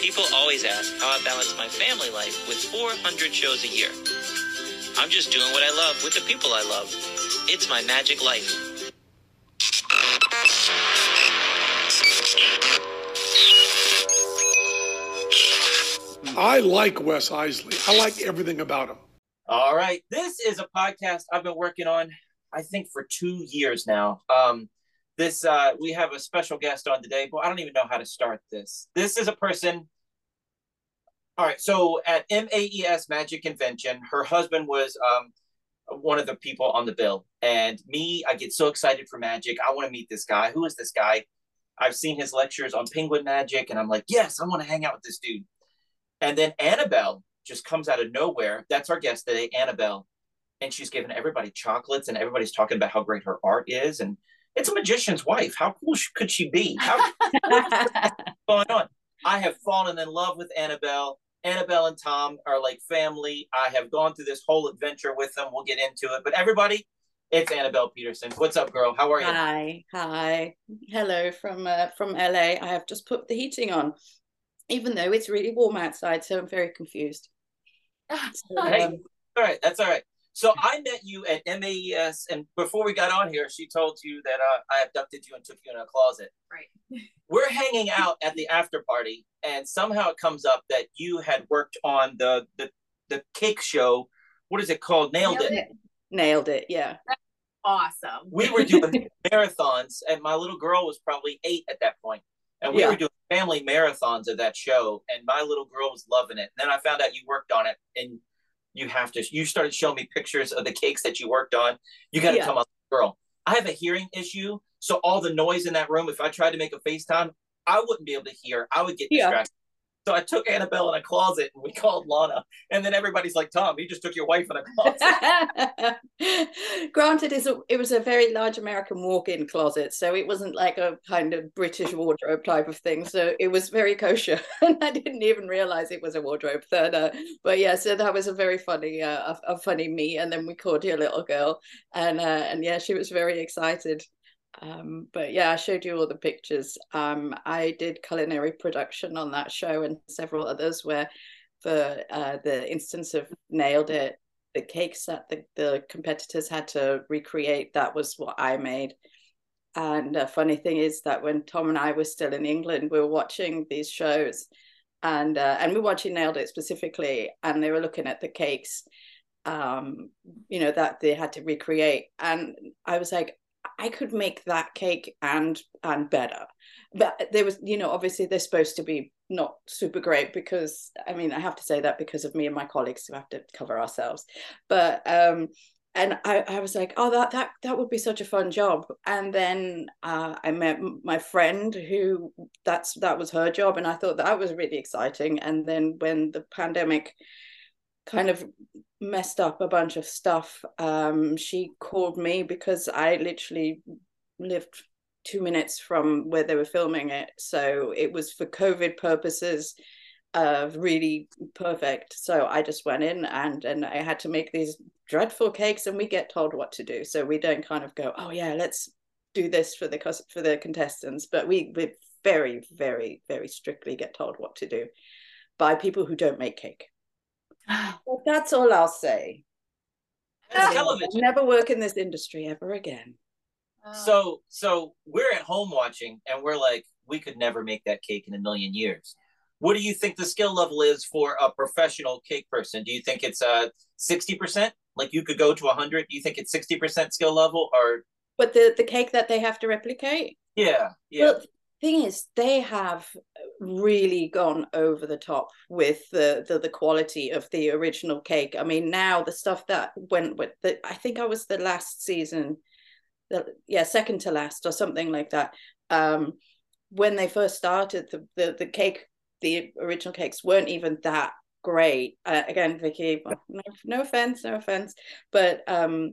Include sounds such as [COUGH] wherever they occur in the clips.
People always ask how I balance my family life with 400 shows a year. I'm just doing what I love with the people I love. It's my magic life. I like Wes Iseli. I like everything about him. All right. This is a podcast I've been working on, I think, for two years now. Um, this uh, we have a special guest on today, but I don't even know how to start this. This is a person. All right. So at MAES Magic Convention, her husband was um, one of the people on the bill, and me, I get so excited for magic. I want to meet this guy. Who is this guy? I've seen his lectures on penguin magic, and I'm like, yes, I want to hang out with this dude. And then Annabel just comes out of nowhere. That's our guest today, Annabel. And she's giving everybody chocolates and everybody's talking about how great her art is. And it's a magician's wife. How cool could she be? How [LAUGHS] going on? I have fallen in love with Annabel. Annabel and Thom are like family. I have gone through this whole adventure with them. We'll get into it. But everybody, it's Annabel Peterson. What's up, girl? How are you? Hi, hi, hello from uh, from LA. I have just put the heating on even though it's really warm outside. So I'm very confused. So, hey, um, all right, that's all right. So I met you at MAES, and before we got on here, she told you that uh, I abducted you and took you in a closet. Right. [LAUGHS] We're hanging out at the after party, and somehow it comes up that you had worked on the the, the cake show. What is it called? Nailed, Nailed it. it. Nailed it. Yeah. awesome. We were doing [LAUGHS] marathons, and my little girl was probably eight at that point, and we yeah. were doing family marathons of that show, and my little girl was loving it. And then I found out you worked on it, and you have to. You started showing me pictures of the cakes that you worked on. You got to yeah. come up, girl. I have a hearing issue, so all the noise in that room. If I tried to make a FaceTime, I wouldn't be able to hear. I would get distracted. So I took Annabel in a closet and we called Lana. And then everybody's like, Thom, he just took your wife in a closet. [LAUGHS] Granted, it was a very large American walk in closet. So it wasn't like a kind of British wardrobe type of thing. So it was very kosher. [LAUGHS] and I didn't even realize it was a wardrobe. But, uh, but yeah, so that was a very funny, uh, a, a funny me. And then we called your little girl. And, uh, and yeah, she was very excited. Um, but yeah, I showed you all the pictures. Um, I did culinary production on that show and several others where for uh, the instance of Nailed It, the cakes that the, the competitors had to recreate, that was what I made. And a funny thing is that when Thom and I were still in England, we were watching these shows and uh, and we were watching Nailed It specifically, and they were looking at the cakes um you know that they had to recreate and i was like I could make that cake and and better. But there was, you know, obviously they're supposed to be not super great because I mean I have to say that because of me and my colleagues who have to cover ourselves. But um and I, I was like, oh, that that that would be such a fun job. And then uh, I met my friend who that's that was her job, and I thought that was really exciting. And then when the pandemic kind of messed up a bunch of stuff. Um, she called me because I literally lived two minutes from where they were filming it. So it was for COVID purposes uh, really perfect. So I just went in and and I had to make these dreadful cakes and we get told what to do. So we don't kind of go, oh yeah, let's do this for the for the contestants. But we we very, very, very strictly get told what to do by people who don't make cake. [SIGHS] Well, that's all I'll say. television. Never work in this industry ever again. So, so we're at home watching, and we're like, we could never make that cake in a million years. What do you think the skill level is for a professional cake person? Do you think it's a uh, sixty percent? Like you could go to hundred? Do you think it's sixty percent skill level, or? But the the cake that they have to replicate. Yeah, yeah. Well, thing is they have really gone over the top with the, the the quality of the original cake. I mean now the stuff that went with the i think i was the last season the, yeah second to last or something like that. Um when they first started the the, the cake the original cakes weren't even that great. Uh, again vicky no, no offense no offense but um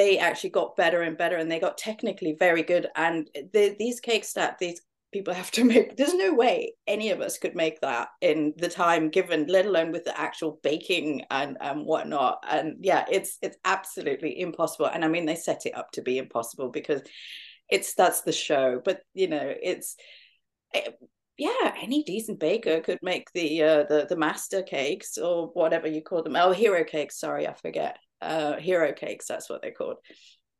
they actually got better and better and they got technically very good and the, these cakes that these people have to [LAUGHS] make there's no way any of us could make that in the time given let alone with the actual baking and and whatnot and yeah it's it's absolutely impossible and i mean they set it up to be impossible because it's that's the show but you know it's it, yeah, any decent baker could make the uh, the the master cakes or whatever you call them. Oh, hero cakes. Sorry, I forget. Uh, hero cakes. That's what they're called.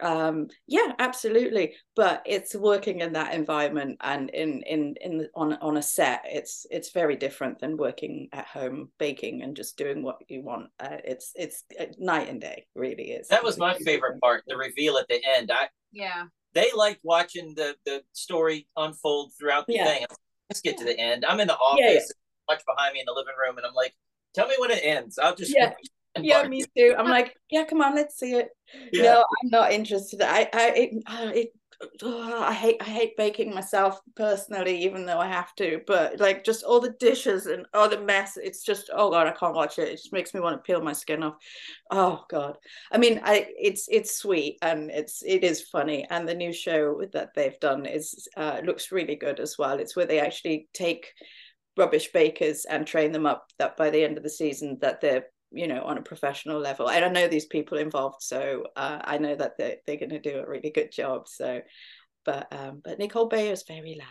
Um, yeah, absolutely. But it's working in that environment and in in in on on a set. It's it's very different than working at home baking and just doing what you want. Uh, it's it's uh, night and day. Really is. That was my favorite part. The reveal at the end. I yeah. They liked watching the the story unfold throughout the Yeah. thing. Let's get to the end. I'm in the office, Yeah, yeah. much behind me in the living room, and I'm like, "Tell me when it ends. I'll just Yeah. Yeah, me too. I'm like, [LAUGHS] yeah, come on, let's see it. Yeah. No, I'm not interested. I, I, it, uh, it, ugh, I hate, I hate baking myself personally, even though I have to. But like, just all the dishes and all the mess. It's just, oh god, I can't watch it. It just makes me want to peel my skin off. Oh god. I mean, I, it's, it's sweet and it's, it is funny. And the new show that they've done is, uh, looks really good as well. It's where they actually take rubbish bakers and train them up that by the end of the season that they're you know on a professional level. And i know these people involved so uh, i know that they're, they're going to do a really good job so but um but nicole byer is very loud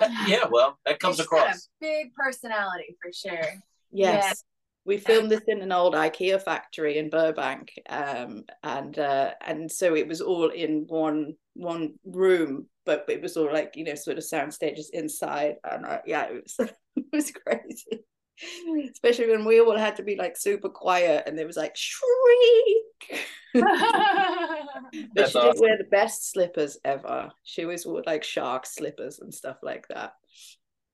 very loud. [LAUGHS] Yeah, well, that comes She's a across. big personality for sure. yes. We filmed this in an old ikea factory in burbank um and uh and so it was all in one one room but it was all like you know sort of sound stages inside and uh, yeah it was [LAUGHS] it was crazy [LAUGHS] especially when we all had to be like super quiet and there was like shriek! [LAUGHS] But she awesome. did wear the best slippers ever. She always wore like shark slippers and stuff like that.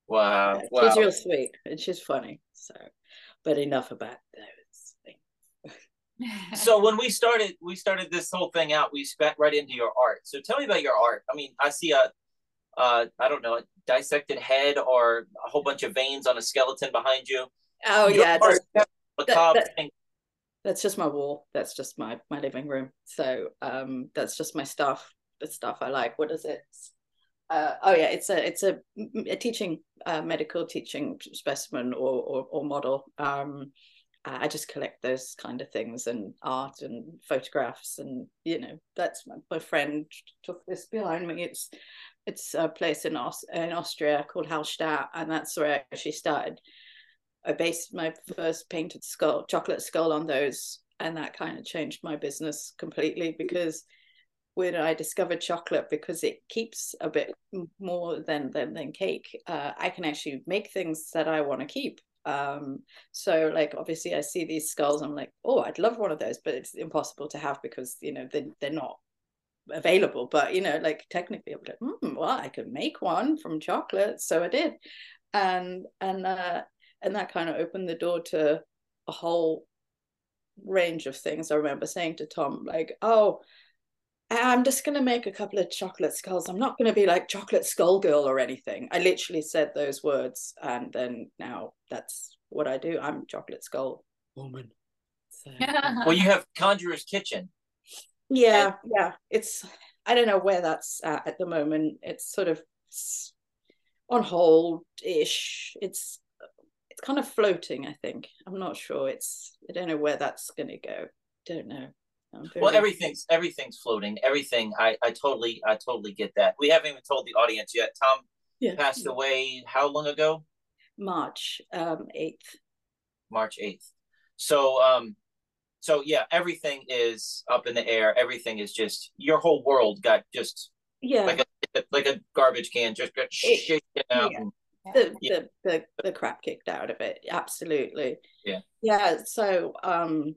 Wow, Yeah, wow. she's real sweet and she's funny so but enough about those things. So when we [LAUGHS] started we started this whole thing out we spent right into your art. So tell me about your art. I mean i see a uh i don't know a dissected head or a whole bunch of veins on a skeleton behind you. Oh Your yeah that's, that- thing. that's just my wall that's just my my living room. So um that's just my stuff the stuff i like. What is it? Uh, oh yeah it's a it's a, a teaching uh, medical teaching specimen or or, or model. Um I I just collect those kind of things and art and photographs and you know that's my, my friend took this behind me. It's it's a place in Aus- in Austria called Hallstatt and that's where I actually started. I based my first painted skull chocolate skull on those and that kind of changed my business completely because when I discovered chocolate because it keeps a bit more than than, than cake uh, I can actually make things that I want to keep. Um so like obviously i see these skulls i'm like oh i'd love one of those but it's impossible to have because you know they, they're not available but you know like technically i'm like hmm, well i could make one from chocolate so i did and and uh and that kind of opened the door to a whole range of things i remember saying to thom like oh I'm just going to make a couple of chocolate skulls. I'm not going to be like chocolate skull girl or anything. I literally said those words, and then now that's what I do. I'm chocolate skull woman. So, [LAUGHS] well you have conjurer's kitchen yeah, yeah. It's I don't know where that's at at the moment. It's sort of on hold ish. It's it's kind of floating. I think. I'm not sure. It's I don't know where that's going to go. Don't know. I'm well everything's everything's floating everything i i totally i totally get that we haven't even told the audience yet thom yeah. passed away how long ago March um eighth. march 8th so um so yeah everything is up in the air everything is just your whole world got just Yeah. like a like a garbage can just got shaken out yeah. the, Yeah. the the the crap kicked out of it absolutely Yeah. yeah so um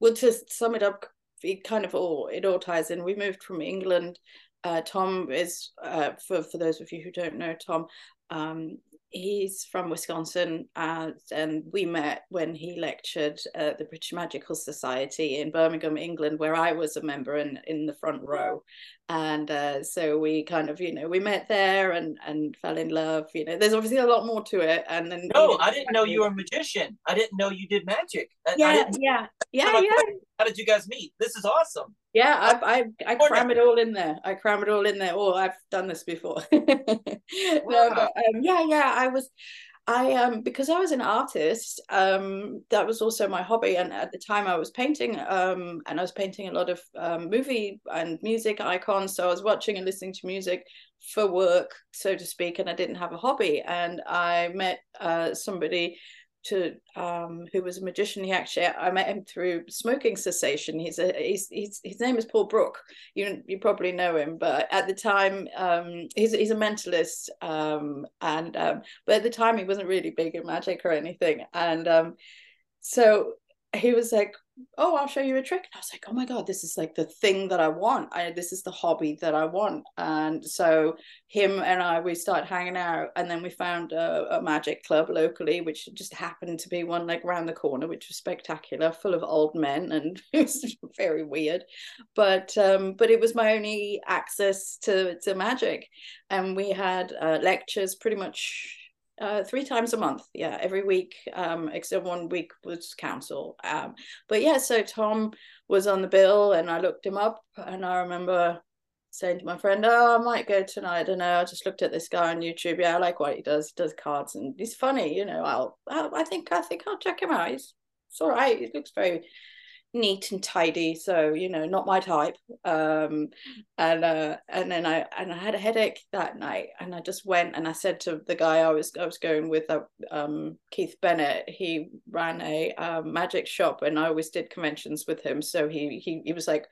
well to sum it up it kind of all it all ties in we moved from england uh thom is uh for for those of you who don't know thom um he's from wisconsin uh, and we met when he lectured at the british magical society in birmingham england where i was a member in in the front row. And uh, so we kind of you know we met there and and fell in love you know. There's obviously a lot more to it and then no you know, i didn't know you were a magician. I didn't know you did magic. I, yeah yeah yeah yeah how did you guys meet? This is awesome. Yeah I, I i cram it all in there. I cram it all in there. Oh i've done this before. [LAUGHS] No but um, yeah yeah i was I um because I was an artist, um, that was also my hobby. And at the time I was painting, um, and I was painting a lot of um, movie and music icons. So I was watching and listening to music for work, so to speak, and I didn't have a hobby. And I met uh, somebody to um, who was a magician. He actually I met him through smoking cessation. He's a he's, he's his name is Paul Brook. You you probably know him, but at the time um, he's he's a mentalist. Um, and um, but at the time he wasn't really big in magic or anything. And um, so he was like, oh i'll show you a trick. And i was like oh my god this is like the thing that i want. I, this is the hobby that i want. And so him and i we started hanging out and then we found a, a, magic club locally which just happened to be one like around the corner which was spectacular full of old men and [LAUGHS] it was very weird. But um but it was my only access to to magic. And we had uh, lectures pretty much uh, three times a month. Yeah, every week, um, except one week was council. Um, but yeah, so Thom was on the bill, and I looked him up, and I remember saying to my friend, "Oh, I might go tonight." I don't know. I just looked at this guy on YouTube. Yeah, I like what he does. He does cards, and he's funny. You know, I'll, I'll I think I think I'll check him out. He's it's all right. He looks very neat and tidy so you know not my type um and uh and then i and i had a headache that night and i just went and i said to the guy i was i was going with uh, um keith bennett he ran a um, magic shop and i always did conventions with him so he he, he was like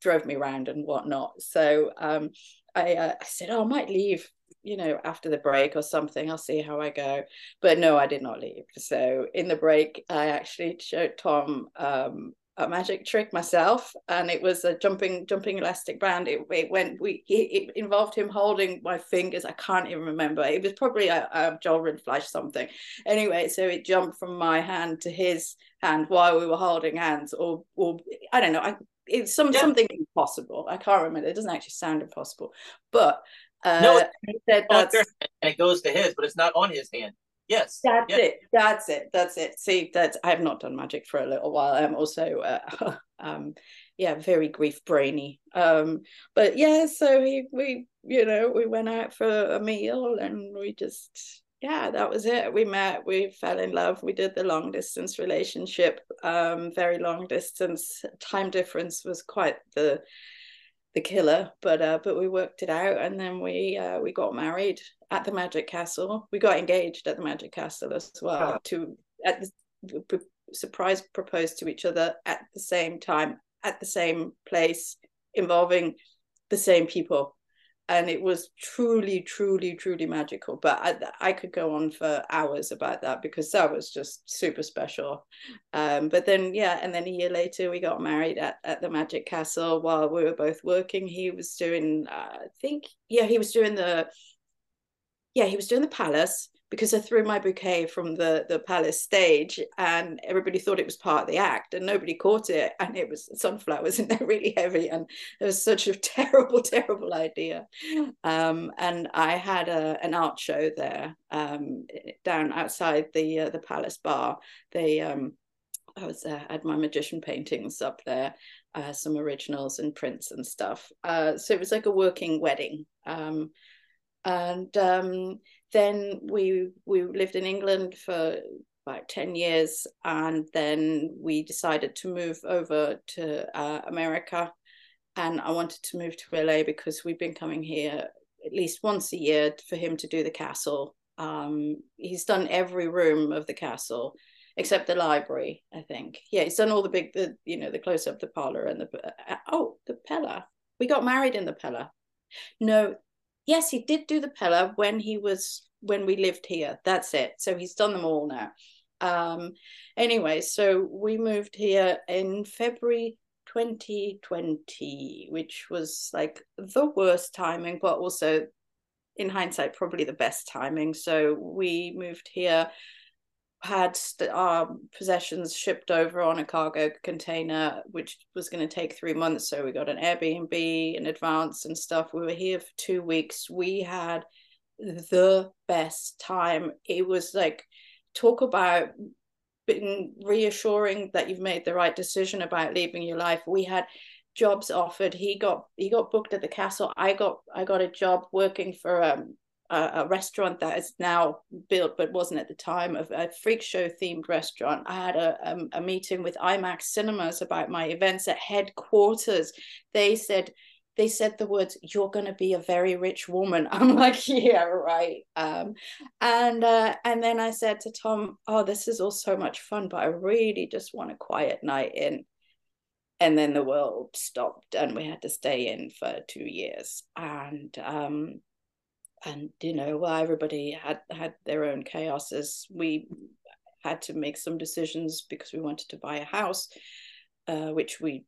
drove me around and whatnot. So um i uh, i said oh i might leave you know after the break or something i'll see how i go. But no i did not leave. So in the break i actually showed thom um a magic trick myself and it was a jumping jumping elastic band. It, it went we it involved him holding my fingers. I can't even remember. It was probably a, a Joe Rindfleisch something. Anyway so it jumped from my hand to his hand while we were holding hands or or i don't know. I, it's some yeah. something impossible. I can't remember. It doesn't actually sound impossible. But uh, no, said that's, and it goes to his, but it's not on his hand. Yes. That's yes. it. That's it. That's it. See, that's I have not done magic for a little while. I'm also uh, [LAUGHS] um yeah, very grief brainy. Um but yeah, so he we you know, we went out for a meal and we just yeah, that was it. We met, we fell in love. We did the long distance relationship, um, very long distance. Time difference was quite the the killer, but uh, but we worked it out, and then we uh, we got married at the Magic Castle. We got engaged at the Magic Castle as well. Oh. To at the p- surprise proposed to each other at the same time at the same place, involving the same people and it was truly truly truly magical. But I, I could go on for hours about that because that was just super special. Um, but then yeah and then a year later we got married at, at the magic castle while we were both working. He was doing uh, i think yeah he was doing the yeah he was doing the palace because I threw my bouquet from the the palace stage and everybody thought it was part of the act and nobody caught it. And it was sunflowers and they're [LAUGHS] really heavy and it was such a [LAUGHS] terrible terrible idea. Um, and I had a, an art show there um, down outside the uh, the palace bar. They um, I was had my magician paintings up there uh, some originals and prints and stuff. Uh, so it was like a working wedding. Um, and um, then we we lived in England for about 10 years and then we decided to move over to uh, America. And I wanted to move to LA because we've been coming here at least once a year for him to do the castle. Um, he's done every room of the castle except the library I think. Yeah he's done all the big the you know the close up the parlor and the uh, oh the Peller. We got married in the Peller. No yes, he did do the Peller when he was when we lived here. That's it. So he's done them all now. Um, anyway, so we moved here in February 2020, which was like the worst timing, but also in hindsight, probably the best timing. So we moved here had our possessions shipped over on a cargo container, which was going to take three months. So we got an Airbnb in advance and stuff. We were here for two weeks. We had the best time. It was like, talk about being reassuring that you've made the right decision about leaving your life. We had jobs offered. He got he got booked at the castle. I got I got a job working for um a, restaurant that is now built but wasn't at the time of a freak show themed restaurant. I had a, a, um, a meeting with IMAX Cinemas about my events at headquarters. They said they said the words you're going to be a very rich woman [LAUGHS] i'm like yeah right um, and uh, and then i said to thom oh this is all so much fun but i really just want a quiet night in and then the world stopped and we had to stay in for two years and um and you know well everybody had had their own chaoses we had to make some decisions because we wanted to buy a house uh, which we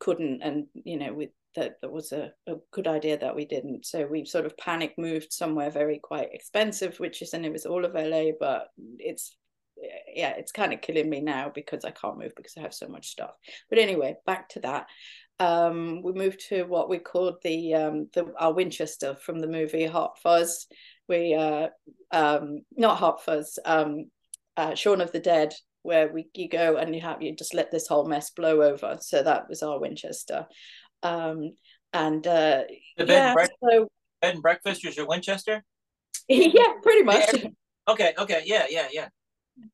couldn't and you know with that that was a, a good idea that we didn't so we sort of panic moved somewhere very quite expensive which is and it was all of la but it's yeah, it's kind of killing me now because I can't move because I have so much stuff. But anyway, back to that. Um, we moved to what we called the um, the our Winchester from the movie Hot Fuzz. We uh, um, not Hot Fuzz, um, uh, Shaun of the Dead, where we you go and you have you just let this whole mess blow over. So that was our Winchester. Um, and uh, the bed, yeah, breakfast, so, bed and breakfast was your Winchester. [LAUGHS] yeah, pretty much. Okay, okay, yeah, yeah, yeah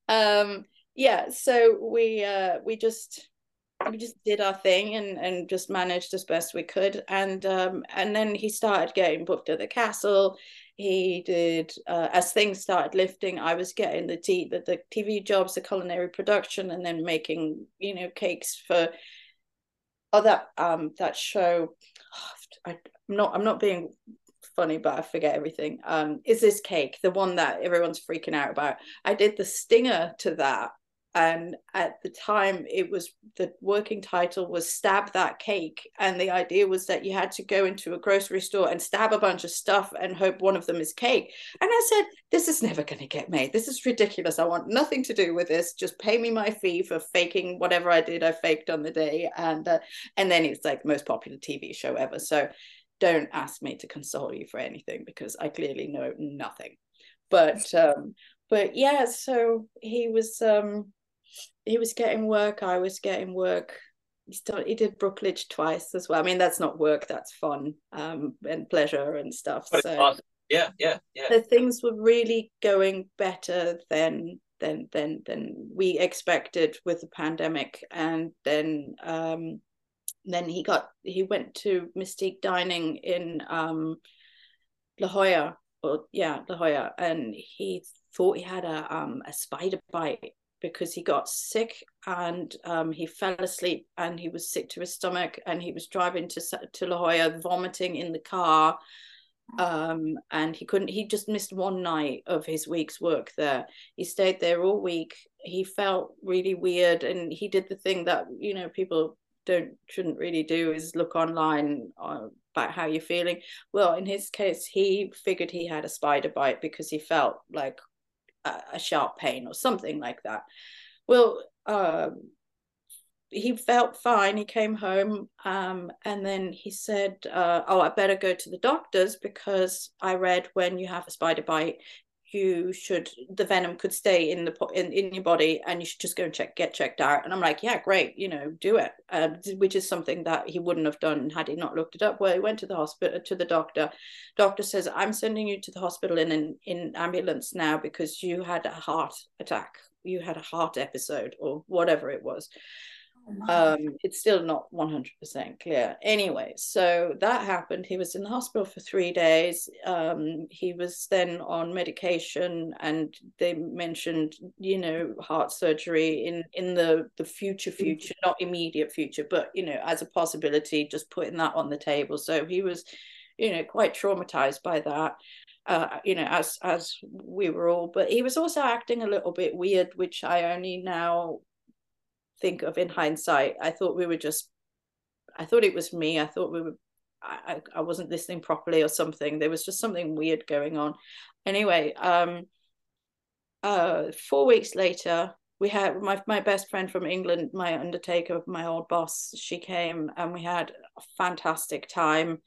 um yeah so we uh we just we just did our thing and and just managed as best we could and um and then he started getting booked at the castle he did uh, as things started lifting i was getting the, t- the the tv jobs the culinary production and then making you know cakes for oh that um that show [SIGHS] I, i'm not i'm not being funny, but I forget everything. Um, is this cake the one that everyone's freaking out about? I did the stinger to that, and at the time, it was the working title was "Stab That Cake," and the idea was that you had to go into a grocery store and stab a bunch of stuff and hope one of them is cake. And I said, "This is never going to get made. This is ridiculous. I want nothing to do with this. Just pay me my fee for faking whatever I did. I faked on the day." And uh, and then it's like most popular TV show ever. So don't ask me to console you for anything because I clearly know nothing. But um, but yeah, so he was um, he was getting work. I was getting work. He, started, he did Brookledge twice as well. I mean, that's not work. That's fun um, and pleasure and stuff. But so awesome. yeah, yeah, yeah. The things were really going better than than than than we expected with the pandemic, and then um, then he got he went to Mystique Dining in um, La Jolla, or yeah, La Jolla, and he thought he had a um, a spider bite because he got sick and um, he fell asleep and he was sick to his stomach and he was driving to to La Jolla vomiting in the car um, and he couldn't he just missed one night of his week's work there he stayed there all week he felt really weird and he did the thing that you know people don't shouldn't really do is look online uh, about how you're feeling. Well, in his case, he figured he had a spider bite because he felt like a, sharp pain or something like that. Well, um, he felt fine. He came home, um, and then he said, uh, "Oh, I better go to the doctors because I read when you have a spider bite, you should the venom could stay in the in, in your body and you should just go and check get checked out. And i'm like yeah great you know do it. Uh, which is something that he wouldn't have done had he not looked it up. Well he went to the hospital to the doctor. Doctor says i'm sending you to the hospital in an in ambulance now because you had a heart attack. You had a heart episode or whatever it was um, it's still not 100% clear. Anyway, so that happened. He was in the hospital for three days. Um, he was then on medication, and they mentioned, you know, heart surgery in in the the future, mm-hmm. future, not immediate future, but you know, as a possibility, just putting that on the table. So he was, you know, quite traumatized by that. Uh, you know, as as we were all, but he was also acting a little bit weird, which I only now think of in hindsight. I thought we were just, I thought it was me. I thought we were, I, I wasn't listening properly or something. There was just something weird going on. Anyway, um, uh, four weeks later, we had my my best friend from England, my undertaker, my old boss. She came and we had a fantastic time.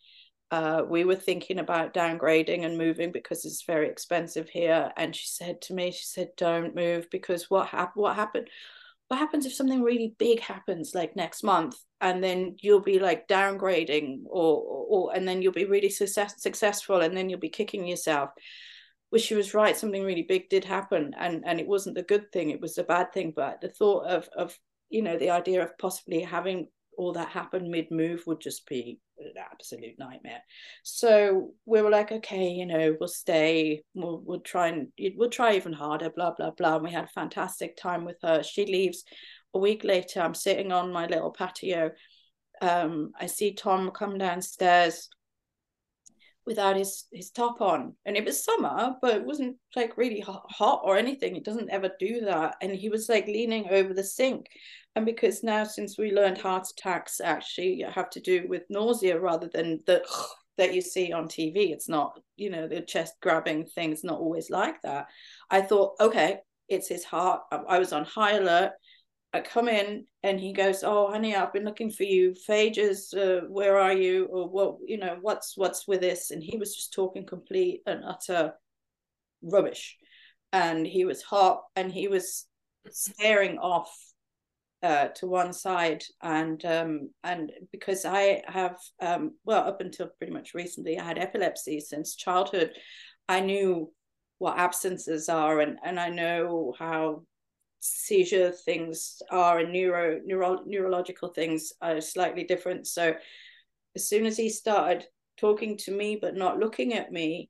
Uh, we were thinking about downgrading and moving because it's very expensive here. And she said to me, she said, "Don't move because what happened? What happened? What happens if something really big happens like next month and then you'll be like downgrading or or and then you'll be really success, successful and then you'll be kicking yourself? Which she was right something really big did happen and and it wasn't the good thing it was the bad thing but the thought of of you know the idea of possibly having all that happen mid move would just be an absolute nightmare. So we were like, okay, you know, we'll stay, we'll, we'll try and we'll try even harder, blah, blah, blah. And we had a fantastic time with her. She leaves a week later. I'm sitting on my little patio. Um, I see Thom come downstairs without his his top on. And it was summer but it wasn't like really hot, or anything. It doesn't ever do that. And he was like leaning over the sink. And because now since we learned heart attacks actually have to do with nausea rather than the [SNIFFS] that you see on TV it's not you know the chest grabbing thing it's not always like that. I thought okay it's his heart. I was on high alert I come in and he goes, "Oh, honey, I've been looking for you for ages. Uh, where are you? Or what? You know, what's what's with this?" And he was just talking complete and utter rubbish, and he was hot and he was staring off uh, to one side, and um, and because I have um, well up until pretty much recently, I had epilepsy since childhood. I knew what absences are, and and I know how seizure things are and neuro, neuro neurological things are slightly different. So as soon as he started talking to me but not looking at me,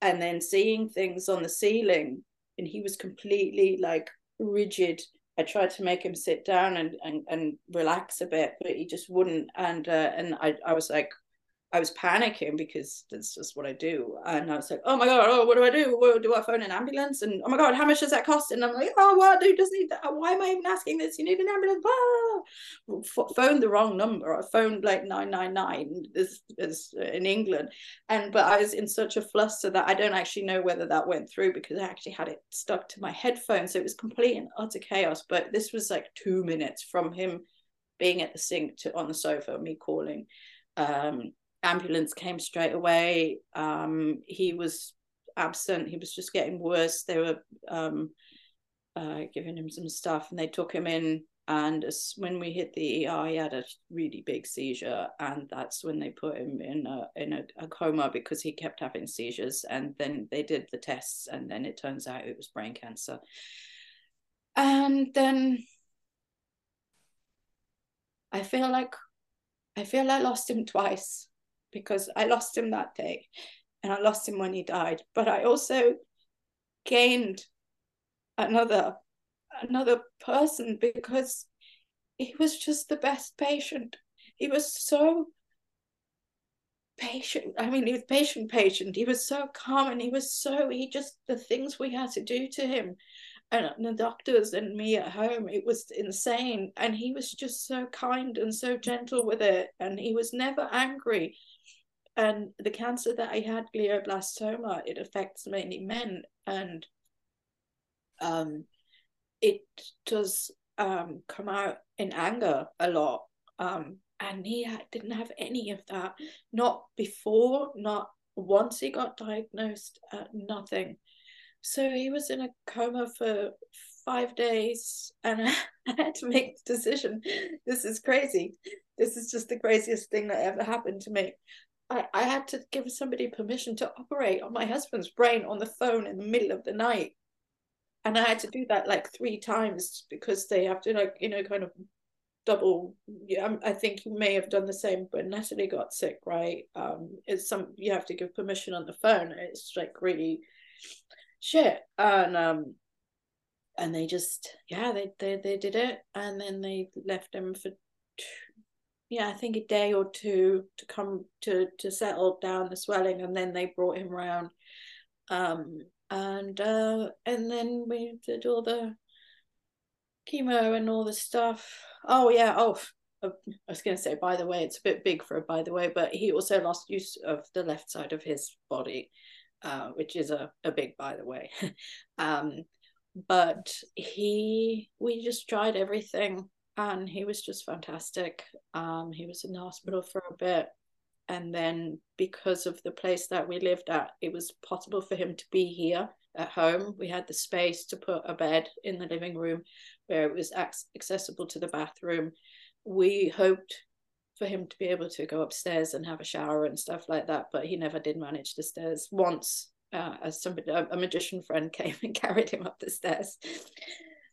and then seeing things on the ceiling, and he was completely like rigid. I tried to make him sit down and and, and relax a bit, but he just wouldn't. And uh, and I I was like, I was panicking because that's just what I do. And I was like, oh my God, oh, what do I do? What, do I phone an ambulance? And oh my God, how much does that cost? And I'm like, oh, what? Dude doesn't need that. Why am I even asking this? You need an ambulance. Ah! phoned the wrong number. I phoned like 999 is, is in England. And, but I was in such a fluster that I don't actually know whether that went through because I actually had it stuck to my headphones. So it was complete and utter chaos. But this was like two minutes from him being at the sink to on the sofa, me calling. Um, ambulance came straight away. Um, he was absent. He was just getting worse. They were um, uh, giving him some stuff, and they took him in. And as, when we hit the ER, he had a really big seizure, and that's when they put him in a in a, a coma because he kept having seizures. And then they did the tests, and then it turns out it was brain cancer. And then I feel like I feel I lost him twice because I lost him that day and I lost him when he died. But I also gained another another person because he was just the best patient. He was so patient. I mean, he was patient, patient. He was so calm and he was so, he just, the things we had to do to him and the doctors and me at home, it was insane. And he was just so kind and so gentle with it. And he was never angry and the cancer that I had, glioblastoma, it affects mainly men, and um, it does um, come out in anger a lot. Um, and he didn't have any of that, not before, not once he got diagnosed, uh, nothing. So he was in a coma for five days, and [LAUGHS] I had to make the decision. This is crazy. This is just the craziest thing that ever happened to me. I, I had to give somebody permission to operate on my husband's brain on the phone in the middle of the night. And I had to do that like three times because they have to like, you know, kind of double yeah I think you may have done the same but Natalie got sick right? Um it's some you have to give permission on the phone. It's like really shit. And um and they just yeah they they, they did it. And then they left him for yeah, I think a day or two to come to to settle down the swelling, and then they brought him round, um, and uh, and then we did all the chemo and all the stuff. Oh yeah, oh uh, I was going to say by the way, it's a bit big for a by the way, but he also lost use of the left side of his body, uh, which is a a big by the way. [LAUGHS] um, but he we just tried everything and he was just fantastic. Um, he was in the hospital for a bit, and then because of the place that we lived at, it was possible for him to be here at home. We had the space to put a bed in the living room where it was accessible to the bathroom. We hoped for him to be able to go upstairs and have a shower and stuff like that, but he never did manage the stairs. Once, uh, as somebody, a, a magician friend [LAUGHS] came and carried him up the stairs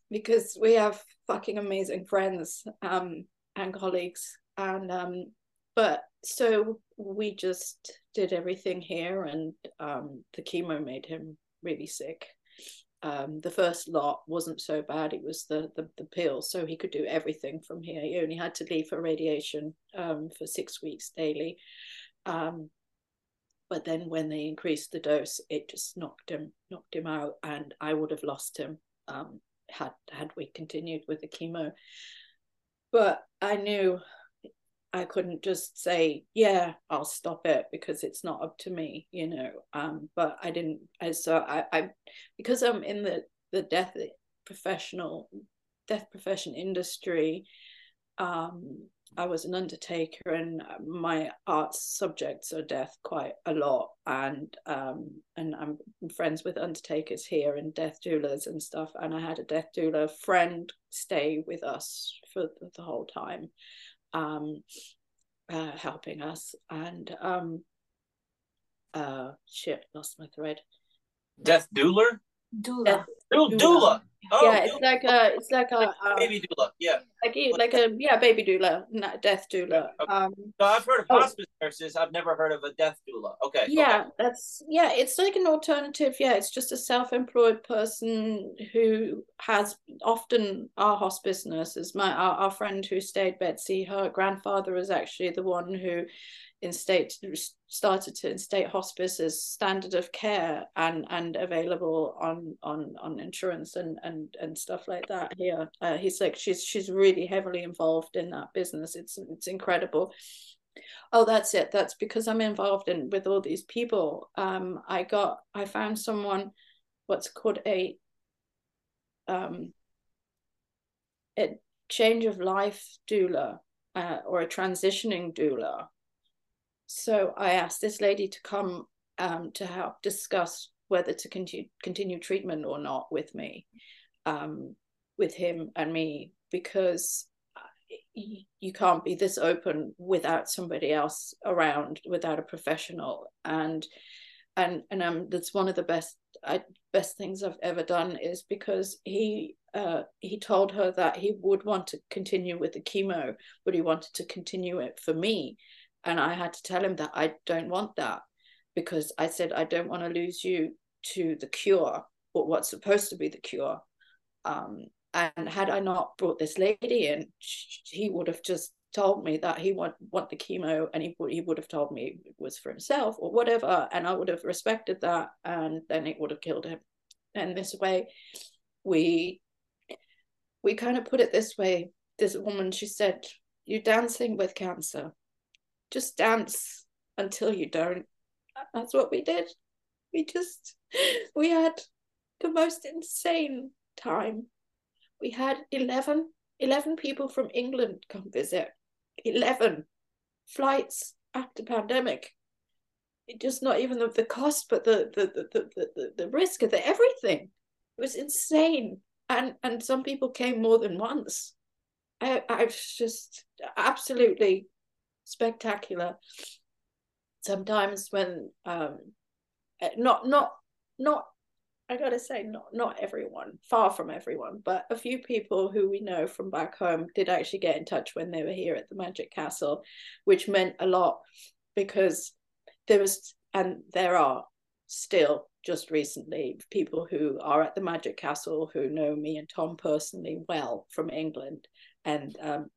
because we have fucking amazing friends um, and colleagues, and um, but so we just did everything here, and um, the chemo made him really sick. Um, the first lot wasn't so bad. It was the, the the pill, so he could do everything from here. He only had to leave for radiation um, for six weeks daily. Um, but then when they increased the dose, it just knocked him knocked him out, and I would have lost him um, had had we continued with the chemo. But I knew I couldn't just say, yeah, I'll stop it because it's not up to me, you know. Um, but I didn't. I so I, I because I'm in the the death professional death profession industry. Um, I was an undertaker, and my arts subjects are death quite a lot, and um, and I'm friends with undertakers here and death doulas and stuff. And I had a death doula friend stay with us for the whole time um, uh, helping us. And um, uh, shit, lost my thread. Death Doula? Doula. Death, doula. doula. Oh, yeah, it's like a, it's like a um, baby doula. Yeah, like like a yeah, baby doula, not death doula. Okay. Um, so I've heard of oh. hospice nurses. I've never heard of a death doula. Okay. Yeah, okay. that's yeah. It's like an alternative. Yeah, it's just a self-employed person who has often our hospice nurses. My our, our friend who stayed Betsy, her grandfather was actually the one who in state started to in state hospice as standard of care and and available on on on insurance and and and stuff like that here. Uh, he's like she's she's really heavily involved in that business. It's it's incredible. Oh that's it. That's because i'm involved in with all these people. Um i got i found someone what's called? A um a change of life doula uh, or a transitioning doula so I asked this lady to come um, to help discuss whether to continue continue treatment or not with me, um, with him and me, because you can't be this open without somebody else around, without a professional, and and and um, that's one of the best I, best things I've ever done is because he uh, he told her that he would want to continue with the chemo, but he wanted to continue it for me and I had to tell him that I don't want that because I said, I don't want to lose you to the cure, but what's supposed to be the cure. Um, and had I not brought this lady in, he would have just told me that he want want the chemo, and he he would have told me it was for himself or whatever, and I would have respected that, and then it would have killed him. And this way, we we kind of put it this way. This woman, she said, "You're dancing with cancer." Just dance until you don't. That's what we did. We just, we had the most insane time. We had 11, 11 people from England come visit. 11 flights after pandemic. It just not even the, the cost, but the the, the, the, the, the risk of the everything. It was insane. And and some people came more than once. I I was just absolutely spectacular. Sometimes when um, eh, not not not I gotta say not not everyone, far from everyone, but a few people who we know from back home did actually get in touch when they were here at the Magic Castle, which meant a lot because there was and there are still just recently people who are at the Magic Castle who know me and Thom personally well from England, and um,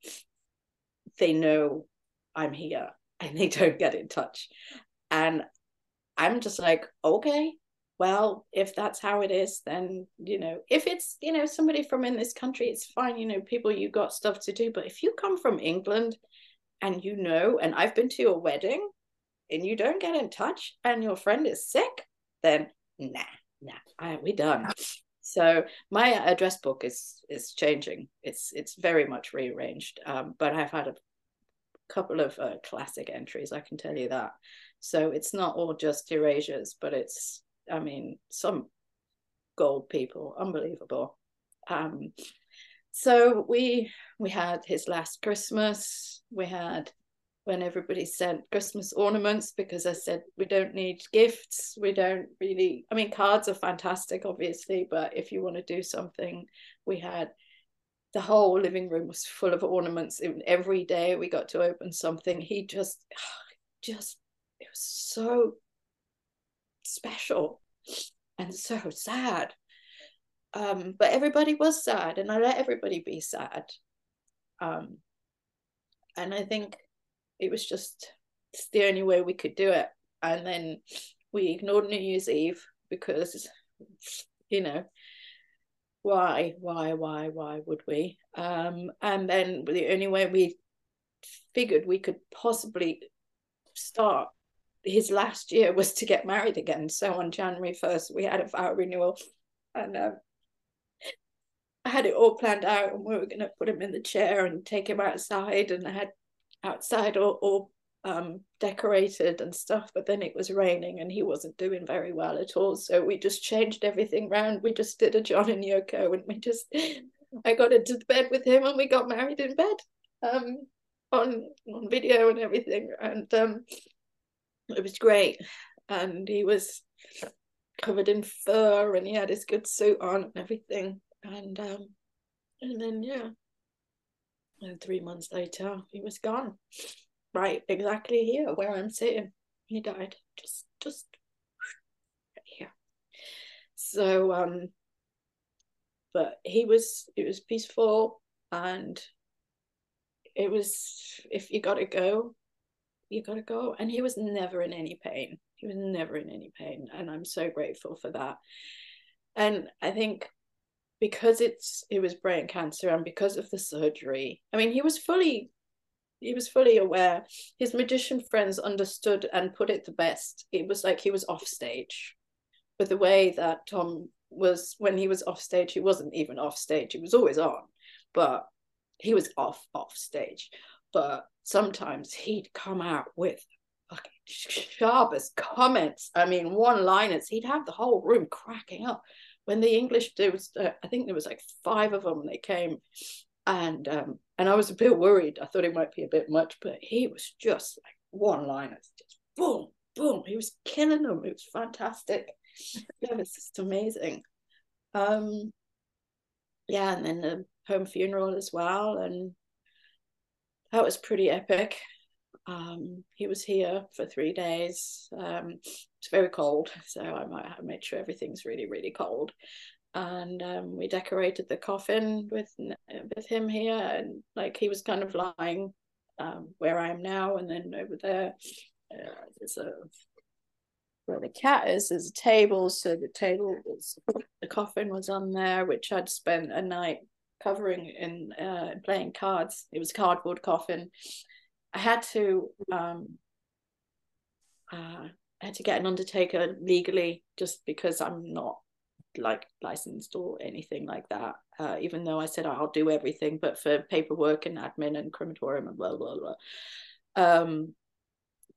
they know I'm here [LAUGHS] and they don't get in touch. And I'm just like, okay, well, if that's how it is, then, you know, if it's, you know, somebody from in this country, it's fine, you know, people, you got stuff to do. But if you come from England and you know, and I've been to your wedding and you don't get in touch and your friend is sick, then nah, nah, I, we done. [LAUGHS] So my address book is is changing. It's it's very much rearranged. Um, but I've had a couple of uh, classic entries, I can tell you that. So it's not all just erasures, but it's, I mean, some gold people, unbelievable. Um, so we we had his last Christmas. We had when everybody sent Christmas ornaments because I said we don't need gifts. We don't really. I mean, cards are fantastic, obviously, but if you want to do something, we had the whole living room was full of ornaments. Every day we got to open something. He just, [SIGHS] just, it was so special and so sad. Um, but everybody was sad, and I let everybody be sad. Um, and I think it was just it's the only way we could do it. And then we ignored New Year's Eve because, you know, why, why, why, why would we? Um, and then the only way we figured we could possibly start his last year was to get married again. So on January 1st, we had a vow renewal and uh, I had it all planned out and we were going to put him in the chair and take him outside and I had outside all, all um, decorated and stuff, but then it was raining and he wasn't doing very well at all. So we just changed everything round. We just did a John and Yoko and we just, [LAUGHS] I got into the bed with him and we got married in bed um, on, on video and everything. And um, it was great. And he was covered in fur and he had his good suit on and everything. And um, and then yeah, and three months later he was gone. Right, exactly here where I'm sitting. He died just just right here. So um, but he was it was peaceful and it was if you gotta go you gotta go. And he was never in any pain. He was never in any pain. And I'm so grateful for that. And I think because it's it was brain cancer and because of the surgery, I mean he was fully he was fully aware. His magician friends understood and put it the best. It was like he was off stage. But the way that Thom was when he was off stage, he wasn't even off stage, he was always on, but he was off off stage. But sometimes he'd come out with fucking sharpest comments. I mean, one liners. He'd have the whole room cracking up. When the English, there was, uh, I think there was like five of them. They came, and um, and I was a bit worried. I thought it might be a bit much, but he was just like one liners, just boom, boom. He was killing them. It was fantastic. [LAUGHS] it was just amazing. Um, yeah, and then the home funeral as well, and that was pretty epic. Um, he was here for three days. Um, it's very cold, [LAUGHS] so I might have made sure everything's really, really cold. And um, we decorated the coffin with with him here, and like he was kind of lying um, where I am now, and then over there, uh, there's a where the cat is. There's a table, so the table was the coffin was on there, which I'd spent a night covering in uh, playing cards. It was cardboard coffin. I had to um, uh, I had to get an undertaker legally just because I'm not like licensed or anything like that. Uh, even though I said I'll do everything, but for paperwork and admin and crematorium and blah blah blah. Um,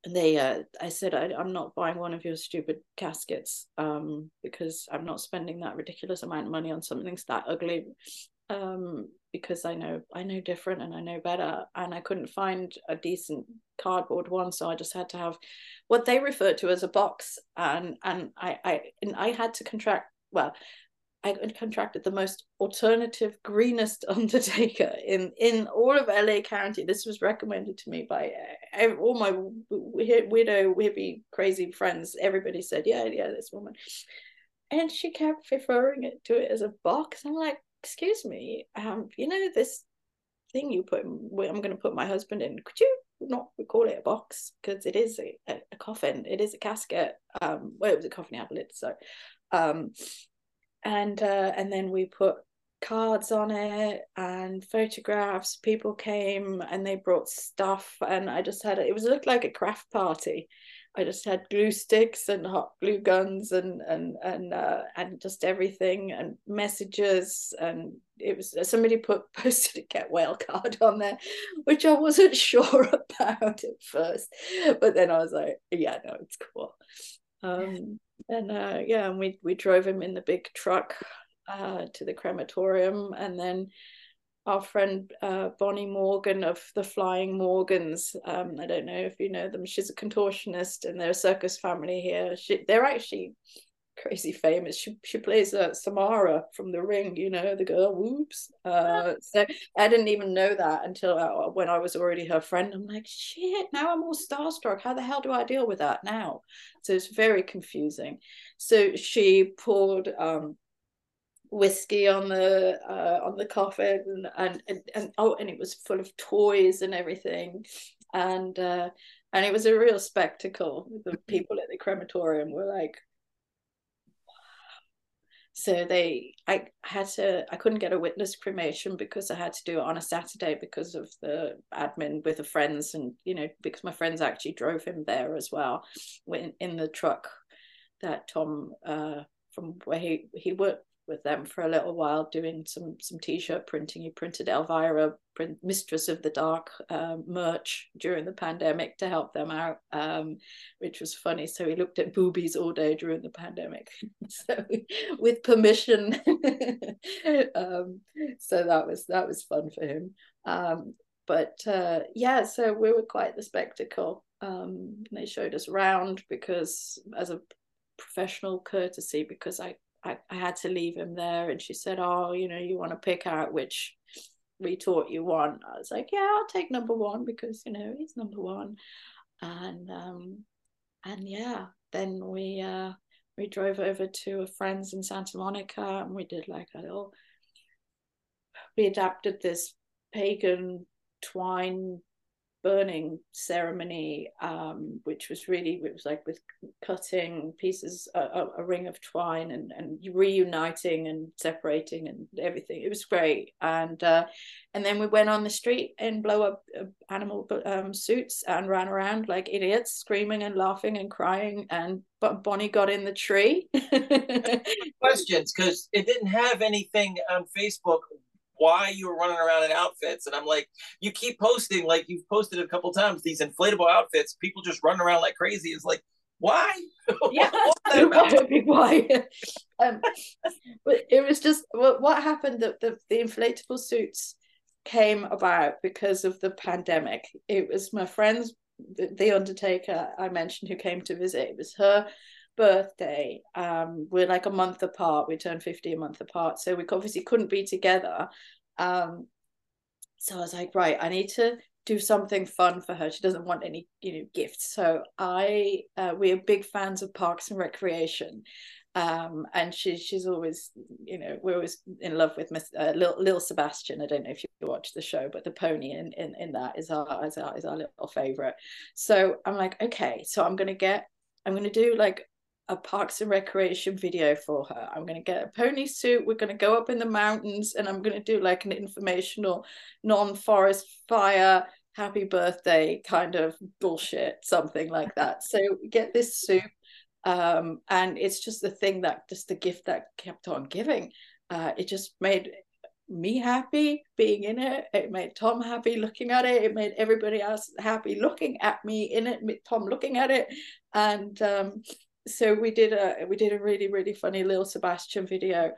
they uh, I said I, am not buying one of your stupid caskets um, because I'm not spending that ridiculous amount of money on something that ugly um, because I know I know different and I know better, and I couldn't find a decent cardboard one, so I just had to have what they refer to as a box, and and I I and I had to contract well. I contracted the most alternative, greenest [LAUGHS] undertaker in in all of LA County. This was recommended to me by uh, all my widow, hippie, crazy friends. Everybody said, "Yeah, yeah, this woman," and she kept referring it to it as a box. I'm like, excuse me, um, you know this thing you put, I'm going to put my husband in. Could you not call it a box because it is a, a, coffin, it is a casket. Um, well, it was a coffin, lid, so, um, and uh, and then we put cards on it and photographs. People came and they brought stuff, and I just had it. Was looked like a craft party, I just had glue sticks and hot glue guns and and and uh, and just everything and messages and it was somebody put [LAUGHS] posted a get well card on there, which I wasn't [LAUGHS] sure about at first, but then I was like, yeah, no, it's cool. Um, and uh, yeah, and we we drove him in the big truck uh, to the crematorium, and then our friend uh, Bonnie Morgan of the Flying Morgans. Um, I don't know if you know them. She's a contortionist, and they're a circus family here. She, they're actually crazy famous. She she plays uh, Samara from The Ring. You know the girl. Whoops. Uh, so I didn't even know that until uh, when I was already her friend. I'm like, shit. Now I'm all starstruck. How the hell do I deal with that now? So it's very confusing. So she poured. Um, whiskey on the uh, on the coffin and, and, and and oh and it was full of toys and everything and uh, and it was a real spectacle the people at the crematorium were like so they i had to i couldn't get a witness cremation because i had to do it on a saturday because of the admin with the friends and you know because my friends actually drove him there as well in, in the truck that thom uh, from where he he worked with them for a little while doing some some t-shirt printing. He printed Elvira, print, Mistress of the Dark uh, merch during the pandemic to help them out, um, which was funny. So he looked at boobies all day during the pandemic, [LAUGHS] so with permission. [LAUGHS] um, so that was that was fun for him. Um, but uh, yeah, so we were quite the spectacle. Um, they showed us around because as a professional courtesy because I I, I had to leave him there and she said oh you know you want to pick out which retort you want i was like yeah i'll take number one because you know he's number one. And um and yeah then we uh we drove over to a friend's in santa monica and we did like a little we adapted this pagan twine burning ceremony, um, which was really it was like with cutting pieces a, a, ring of twine and and reuniting and separating and everything. It was great, and uh, and then we went on the street in blow up uh, animal um, suits and ran around like idiots, screaming and laughing and crying. And but Bonnie got in the tree. [LAUGHS] Questions because it didn't have anything on Facebook why you were running around in outfits. And I'm like, you keep posting, like you've posted a couple times, these inflatable outfits, people just running around like crazy. It's like, why? [LAUGHS] Yeah, why? [LAUGHS] um, but it was just what, what happened that the, the inflatable suits came about because of the pandemic. It was my friend's, the, the Undertaker I mentioned, who came to visit. It was her birthday. Um, we're like a month apart. We turned 50 a month apart. So we obviously couldn't be together. Um, so I was like, right, I need to do something fun for her. She doesn't want any, you know, gifts. So I, uh, we are big fans of Parks and Recreation. Um, and she, she's always, you know, we're always in love with Miss uh, Lil, Lil Sebastian. I don't know if you watch the show, but the pony in, in, in that is our, is our, is our little favorite. So I'm like, okay, so I'm going to get, I'm going to do like a Parks and Recreation video for her. I'm going to get a pony suit. We're going to go up in the mountains and I'm going to do like an informational non forest fire happy birthday kind of bullshit, something like that. So get this suit. Um, and it's just the thing that just the gift that kept on giving. Uh, it just made me happy being in it. It made Thom happy looking at it. It made everybody else happy looking at me in it. Thom looking at it, and um, so we did a we did a really really funny little Sebastian video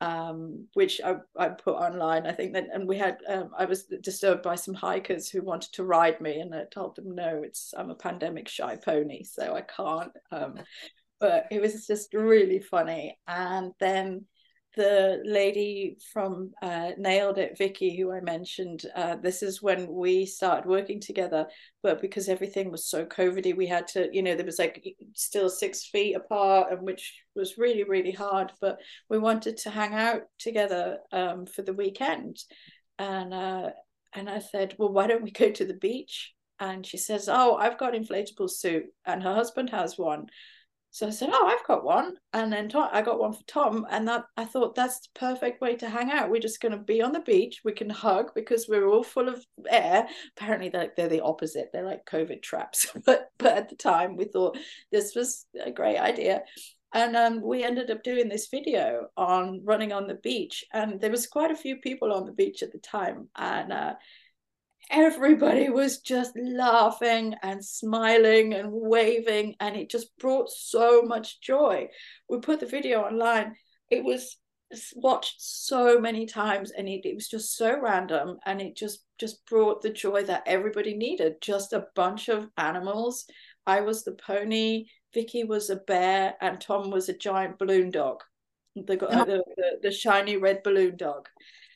um, which I, I put online. I think that, and we had, um, I was disturbed by some hikers who wanted to ride me, and I told them no, it's I'm a pandemic shy pony, so I can't. Um, but it was just really funny. And then the lady from uh, Nailed It, Vicky, who I mentioned, uh, this is when we started working together. But because everything was so COVIDy, we had to, you know, there was like still six feet apart, and which was really, really hard. But we wanted to hang out together um, for the weekend, and uh, and I said, well, why don't we go to the beach? And she says, oh, I've got inflatable suit, and her husband has one. So I said, "Oh, I've got one," and then Thom, I got one for Thom, and that I thought that's the perfect way to hang out. We're just going to be on the beach. We can hug because we're all full of air. Apparently, they're they're the opposite. They're like COVID traps. [LAUGHS] but but at the time, we thought this was a great idea, and um, we ended up doing this video on running on the beach. And there was quite a few people on the beach at the time, and uh, everybody was just laughing and smiling and waving and it just brought so much joy. We put the video online. It was watched so many times and it, it was just so random and it just just brought the joy that everybody needed just a bunch of animals. I was the pony vicky was a bear and thom was a giant balloon dog. The, the, the, the shiny red balloon dog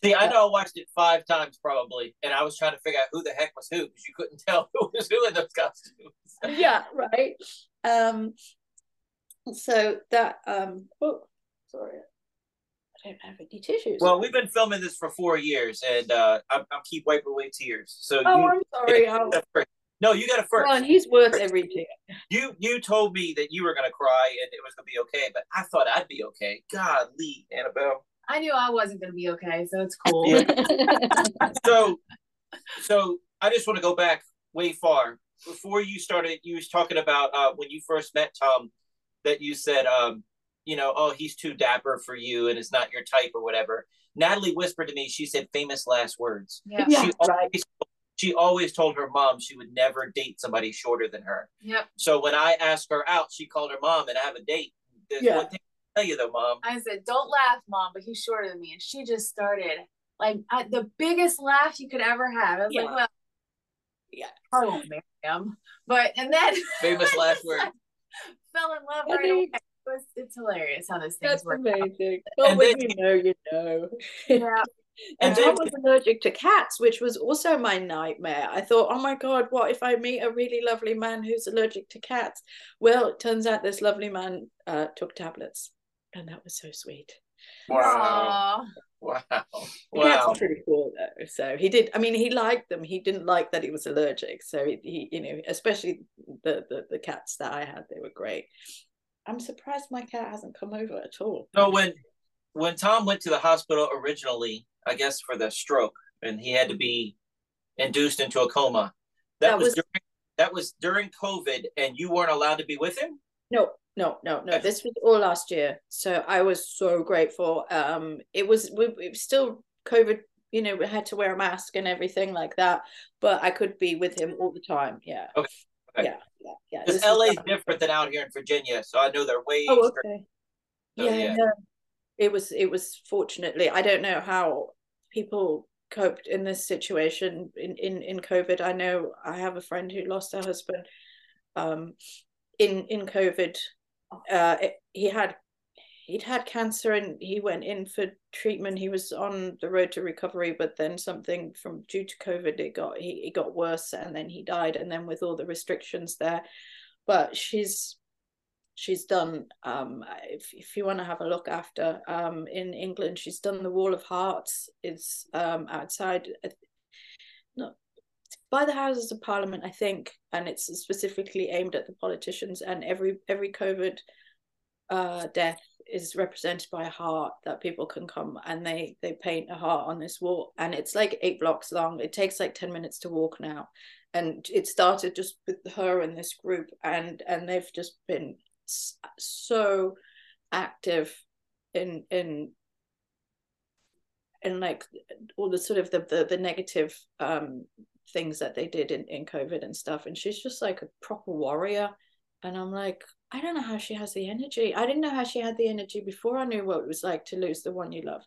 See, I know I watched it five times probably, and I was trying to figure out who the heck was who because you couldn't [LAUGHS] tell who was who in those costumes. yeah, right. Um, so that um, oh, sorry, I don't have any tissues. Well, we've been filming this for four years, and uh, I, I keep wiping away tears. So oh, you, I'm [LAUGHS] sorry. I'll... [LAUGHS] No, you got to first. Well, he's worth every tear. You you told me that you were gonna cry and it was gonna be okay, but I thought I'd be okay. God, Lee, Annabel. I knew I wasn't going to be okay, so it's [LAUGHS] cool. [LAUGHS] so, so I just want to go back way far before you started. You was talking about uh, when you first met Thom, that you said, um, you know, oh, he's too dapper for you, and it's not your type or whatever. Natalie whispered to me. She said famous last words. Yeah, yeah she always, she always told her mom she would never date somebody shorter than her. Yep. So when I asked her out, she called her mom and I have a date. There's Yeah. one thing I tell you though, mom. I said, "Don't laugh, mom," but he's shorter than me, and she just started like I, the biggest laugh you could ever have. I was Yeah. like, "Well, Yeah. I won't marry him," but and then [LAUGHS] Famous last [LAUGHS] word. fell in love I right away. It was, it's hilarious how those things That's work. amazing. [LAUGHS] Well, And when then- you know, you know. Yeah, And And Thom then- was allergic to cats, which was also my nightmare. I thought, oh my God, what if I meet a really lovely man who's allergic to cats? Well, it turns out this lovely man uh, took tablets, and that was so sweet. Wow. Aw. Wow. Cats Wow. are pretty cool though. So he did. I mean, he liked them. He didn't like that he was allergic. So he, he you know, especially the, the the cats that I had, they were great. I'm surprised my cat hasn't come over at all. So when when Thom went to the hospital originally, I guess for the stroke, and he had to be induced into a coma. That, That was, was- during, that was during COVID, and you weren't allowed to be with him. No, no, no, no. This was all last year, so I was so grateful. Um, it was we, it was still COVID. You know, we had to wear a mask and everything like that, but I could be with him all the time. Yeah. Okay, okay. Yeah, yeah, yeah. Because LA is different than out here in Virginia, so I know they're way. Oh, okay. So, yeah, yeah. no. It was it was fortunately I don't know how people coped in this situation in in in COVID. I know I have a friend who lost her husband um in in COVID. Uh it, he had he'd had cancer and he went in for treatment. He was on the road to recovery, but then something from due to COVID it got he it got worse and then he died and then with all the restrictions there. But she's she's done um if, if you want to have a look after um in england she's done the wall of hearts it's um outside uh, by the houses of parliament i think and it's specifically aimed at the politicians and every every covid uh death is represented by a heart that people can come and they they paint a heart on this wall. And it's like eight blocks long. It takes like 10 minutes to walk now. And it started just with her and this group and and they've just been so active in in in like all the sort of the the, the negative um things that they did in, in covid and stuff and she's just like a proper warrior. And i'm like i don't know how she has the energy. I didn't know how she had the energy before i knew what it was like to lose the one you love.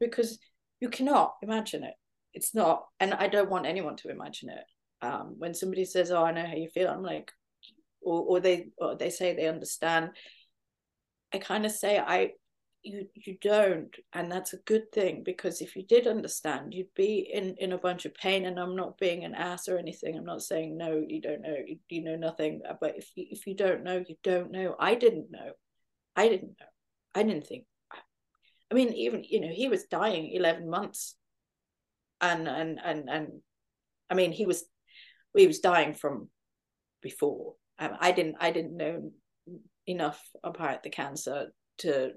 Because you cannot imagine it. It's not and i don't want anyone to imagine it. Um when somebody says oh i know how you feel i'm like or, or they or they say they understand. I kind of say i you you don't and that's a good thing because if you did understand you'd be in in a bunch of pain and i'm not being an ass or anything i'm not saying no you don't know you, you know nothing but if you if you don't know you don't know. I didn't know. I didn't know. I didn't think i mean even you know he was dying 11 months. And and and and i mean he was he was dying from before. Um, i didn't i didn't know enough about the cancer to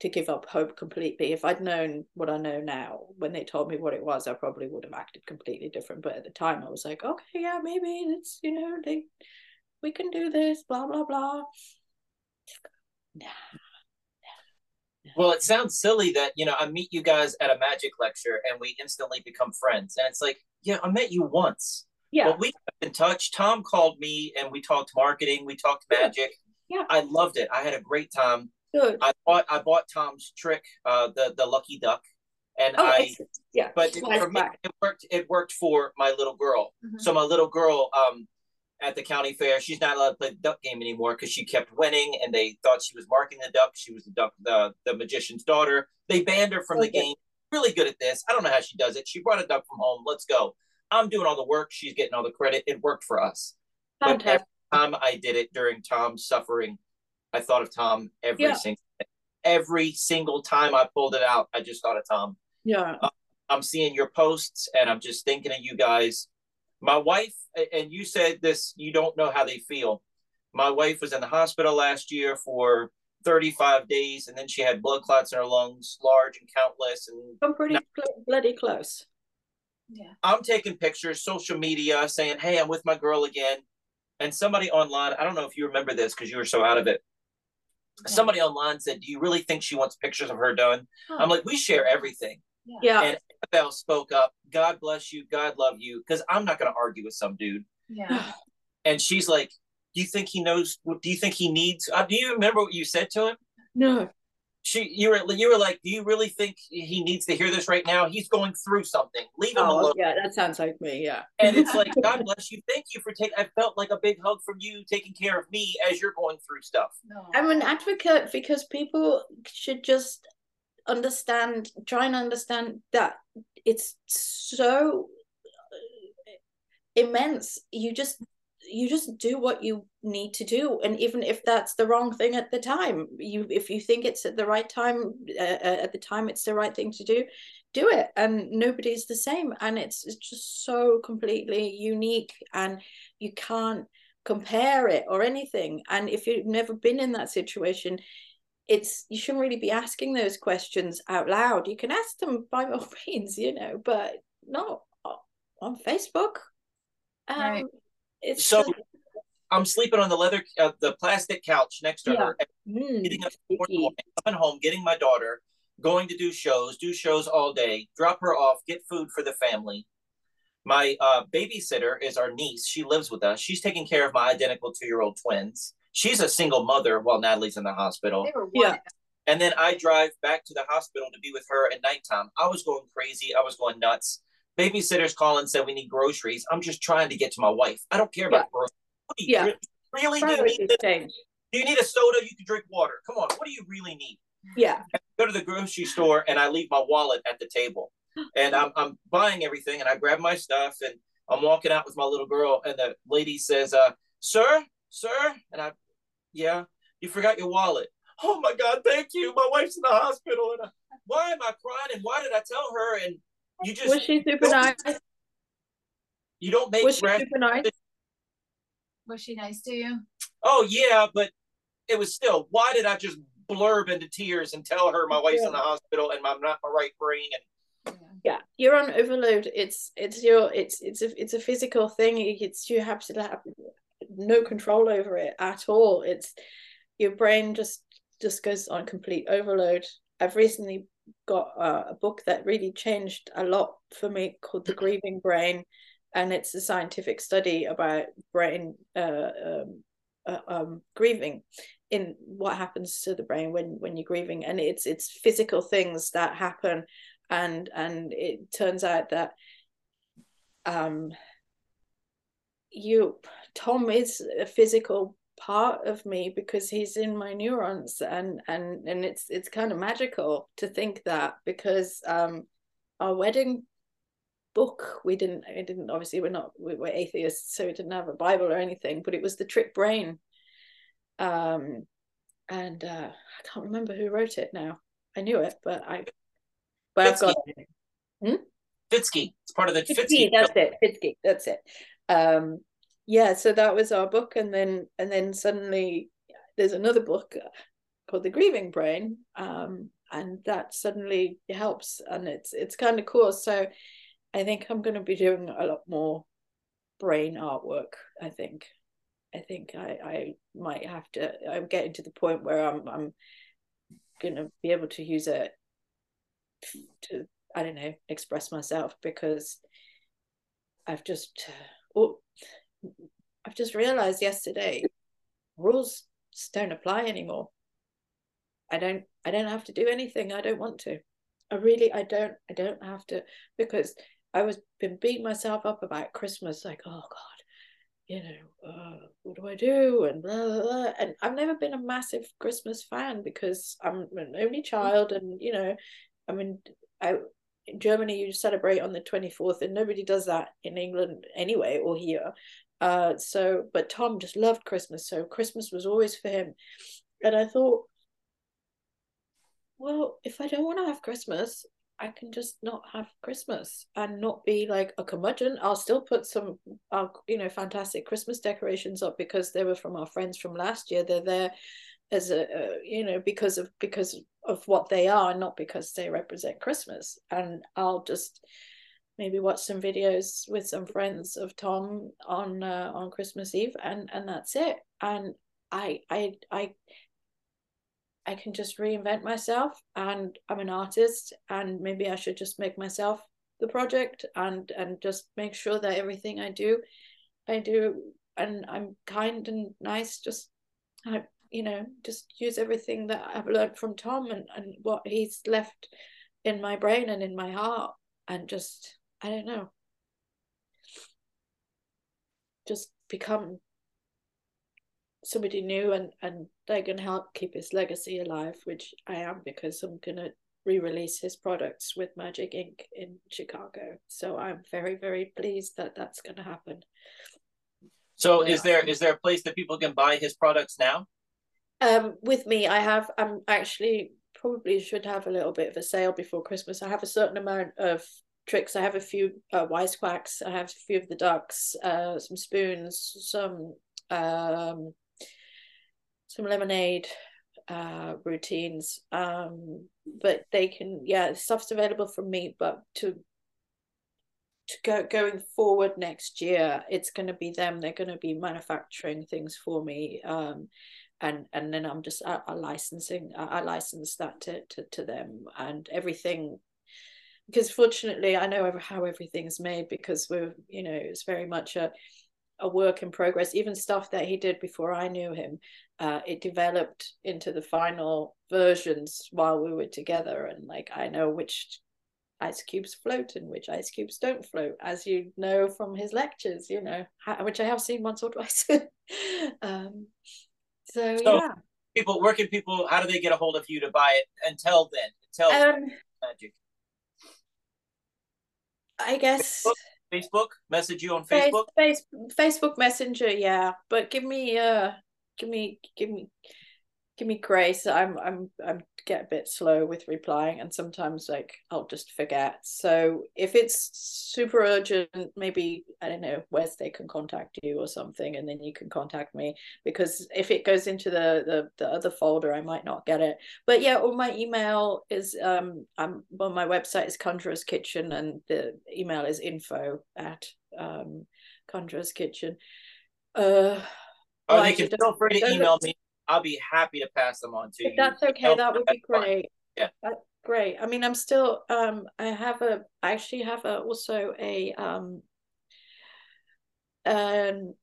to give up hope completely. If I'd known what I know now, when they told me what it was, I probably would have acted completely different. But at the time, I was like, okay, yeah, maybe it's you know they we can do this, blah blah blah. Nah. Well, it sounds silly that you know I meet you guys at a magic lecture and we instantly become friends, and it's like yeah, I met you once. Yeah. But we kept in touch. Thom called me and we talked marketing. We talked magic. Yeah. I loved it. I had a great time. Good. I bought I bought Thom's trick, uh, the the lucky duck, and Oh, I. excellent. yeah. But it, for me, it worked. It worked for my little girl. Mhm. So my little girl, um, at the county fair, she's not allowed to play the duck game anymore because she kept winning, and they thought she was marking the duck. She was the duck, the the magician's daughter. They banned her from the game. Really good at this. I don't know how she does it. She brought a duck from home. Let's go. I'm doing all the work. She's getting all the credit. It worked for us. But every Fantastic. time I did it during Thom's suffering, I thought of Thom every Yeah. single every single time I pulled it out. I just thought of Thom. Yeah. Uh, I'm seeing your posts and I'm just thinking of you guys. My wife, and you said this, you don't know how they feel. My wife was in the hospital last year for 35 days and then she had blood clots in her lungs, large and countless. And I'm pretty cl- bloody close. Yeah. I'm taking pictures, social media, saying, Hey, I'm with my girl again. And somebody online, I don't know if you remember this because you were so out of it. Somebody online said, Do you really think she wants pictures of her done? Huh. I'm like, We share everything. Yeah. And Annabel spoke up, God bless you, God love you, because I'm not going to argue with some dude. Yeah. [SIGHS] And she's like, Do you think he knows? Do you think he needs? Uh, do you remember what you said to him? no. She, you were, you were like, Do you really think he needs to hear this right now? He's going through something. Leave him Oh, alone. yeah, that sounds like me. Yeah. And it's like, [LAUGHS] God bless you. Thank you for taking. I felt like a big hug from you, taking care of me as you're going through stuff. No. I'm an advocate because people should just understand, try and understand that it's so uh, immense. You just you just do what you need to do. And even if that's the wrong thing at the time you if you think it's at the right time uh, uh, at the time it's the right thing to do do it. And nobody's the same. And it's, it's just so completely unique. And you can't compare it or anything. And if you've never been in that situation it's you shouldn't really be asking those questions out loud. You can ask them by all [LAUGHS] means you know but not on facebook. Um Right. It's So- just- I'm sleeping on the leather, uh, the plastic couch next to Yeah. her. Mm, Getting up in morning, coming home, getting my daughter, going to do shows, do shows all day, drop her off, get food for the family. My uh, babysitter is our niece. She lives with us. She's taking care of my identical two year old twins. She's a single mother while Natalie's in the hospital. Yeah. And then I drive back to the hospital to be with her at nighttime. I was going crazy. I was going nuts. Babysitters call and said we need groceries. I'm just trying to get to my wife. I don't care about groceries. Do you Yeah. re- really do? You do you need a soda? You can drink water. Come on. What do you really need? yeah Go to the grocery store and I leave my wallet at the table. And I'm, I'm buying everything and I grab my stuff and I'm walking out with my little girl and the lady says, uh, sir, sir. And I, yeah, you forgot your wallet. Oh my God, thank you. My wife's in the hospital. And I, why am I crying? And why did I tell her? And you just, was she super nice you don't make was she rash- super nice Was she nice to you? Oh yeah, but it was still. Why did I just blurb into tears and tell her my wife's in the hospital and I'm not my right brain? And yeah you're on overload it's it's your it's it's a it's a physical thing it's you have to have no control over it at all it's your brain just just goes on complete overload i've recently got uh, a book that really changed a lot for me called the grieving brain and it's a scientific study about brain uh, um, uh, um, grieving in what happens to the brain when when you're grieving. And it's it's physical things that happen and and it turns out that um you thom is a physical part of me because he's in my neurons and and and it's it's kind of magical to think that because um our wedding book we didn't it didn't obviously we're not we were atheists so we didn't have a bible or anything but it was the trick brain um and uh i can't remember who wrote it now i knew it but i but i've got Fitzkee, it's part of the Fitzkee, Fitzkee. that's it. Fitzkee, that's it. Um, yeah, so that was our book, and then and then suddenly there's another book called The Grieving Brain, um, and that suddenly helps, and it's it's kind of cool. So I think I'm going to be doing a lot more brain artwork. I think, I think I I might have to. I'm getting to the point where I'm I'm going to be able to use it to I don't know express myself because I've just, oh, I've just realized yesterday, rules don't apply anymore. I don't, I don't have to do anything. I don't want to. I really, I don't, I don't have to because I was been beating myself up about Christmas, like, oh God, you know, uh, what do I do? And blah, blah, blah. And I've never been a massive Christmas fan because I'm an only child, and you know, I mean, I in Germany you celebrate on the 24th, and nobody does that in England anyway or here. Uh, so, but Thom just loved Christmas, so Christmas was always for him. And I thought, well, if I don't want to have Christmas, I can just not have Christmas and not be like a curmudgeon. I'll still put some, uh, you know, fantastic Christmas decorations up because they were from our friends from last year. They're there as a, uh, you know, because of because of what they are, not because they represent Christmas. And I'll just maybe watch some videos with some friends of Thom on uh, on Christmas Eve, and and that's it. And I I I I can just reinvent myself and I'm an artist and maybe I should just make myself the project and and just make sure that everything I do I do and I'm kind and nice just I you know just use everything that I've learned from Thom and, and what he's left in my brain and in my heart and just I don't know. Just become somebody new and and they're going to help keep his legacy alive which i am because i'm going to re-release his products with magic Inc in chicago. So i'm very very pleased that that's going to happen. So yeah. is there is there a place that people can buy his products now? Um with me i have i'm actually probably should have a little bit of a sale before christmas. I have a certain amount of tricks i have a few uh, i have a few of the ducks uh some spoons some um some lemonade uh, routines. Um, but they can, yeah, stuff's available from me. But to to go going forward next year, it's going to be them. They're going to be manufacturing things for me. Um, and and then I'm just I licensing I, I license that to, to to them and everything because fortunately I know how everything's made because we're you know it's very much a a work in progress. Even stuff that he did before i knew him uh, it developed into the final versions while we were together. And like i know which ice cubes float and which ice cubes don't float as you know from his lectures you know which i have seen once or twice. [LAUGHS] Um, so, so, yeah. people working people how do they get a hold of you to buy it? Until then until um, magic i guess Facebook? Facebook? Message you on Facebook? Face, face, Facebook Messenger, yeah. But give me uh give me give me give me grace. I'm I'm I'm get a bit slow with replying and sometimes like I'll just forget. So if it's super urgent, maybe I don't know, Wednesday can contact you or something and then you can contact me because if it goes into the the, the other folder I might not get it. But yeah, or my email is um I'm well my website is Conjurer's Kitchen and the email is info at um Conjurer's Kitchen. Uh Oh, they can feel free to email me I'll be happy to pass them on to if you. That's okay. That would be great. Yeah. That's great. I mean, I'm still um I have a I actually have a also a um um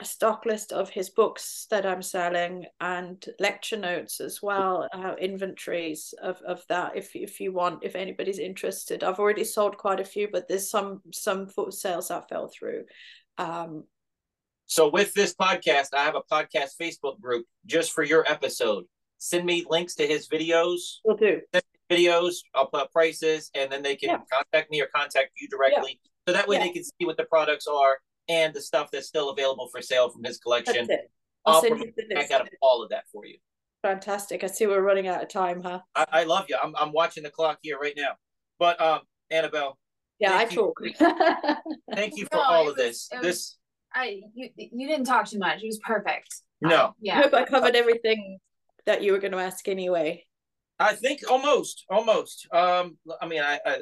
a stock list of his books that I'm selling and lecture notes as well, uh, inventories of, of that if if you want, if anybody's interested. I've already sold quite a few, but there's some some sales that fell through. Um, so with this podcast, I have a podcast Facebook group just for your episode. Send me links to his videos. We'll do videos. I'll put prices, and then they can yeah. contact me or contact you directly. Yeah. So that way yeah. they can see what the products are and the stuff that's still available for sale from his collection. I'll, I'll provide back out of all of that for you. Fantastic. I see we're running out of time, huh? I, I love you. I'm, I'm watching the clock here right now. But um, Annabel. Yeah, I talk. [LAUGHS] thank you for no, all of this. Was, this I you you didn't talk too much. It was perfect. No. Um, yeah. I hope I covered everything that you were going to ask anyway. I think almost, almost. Um, I mean, I, I,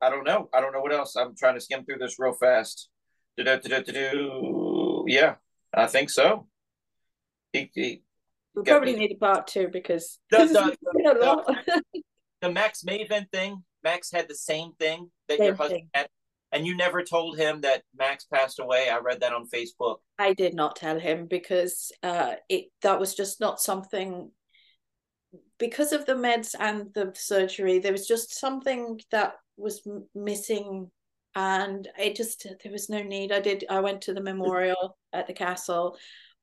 I don't know. I don't know what else. I'm trying to skim through this real fast. Do-do-do-do-do. Yeah, I think so. He, he we probably me. need a part two because the, [LAUGHS] the, the, the, Max Maven thing. Max had the same thing that same your husband thing. had. And you never told him that Max passed away. I read that on Facebook. I did not tell him because uh, it that was just not something. Because of the meds and the surgery, there was just something that was m- missing, and it just there was no need. I did. I went to the memorial at the castle,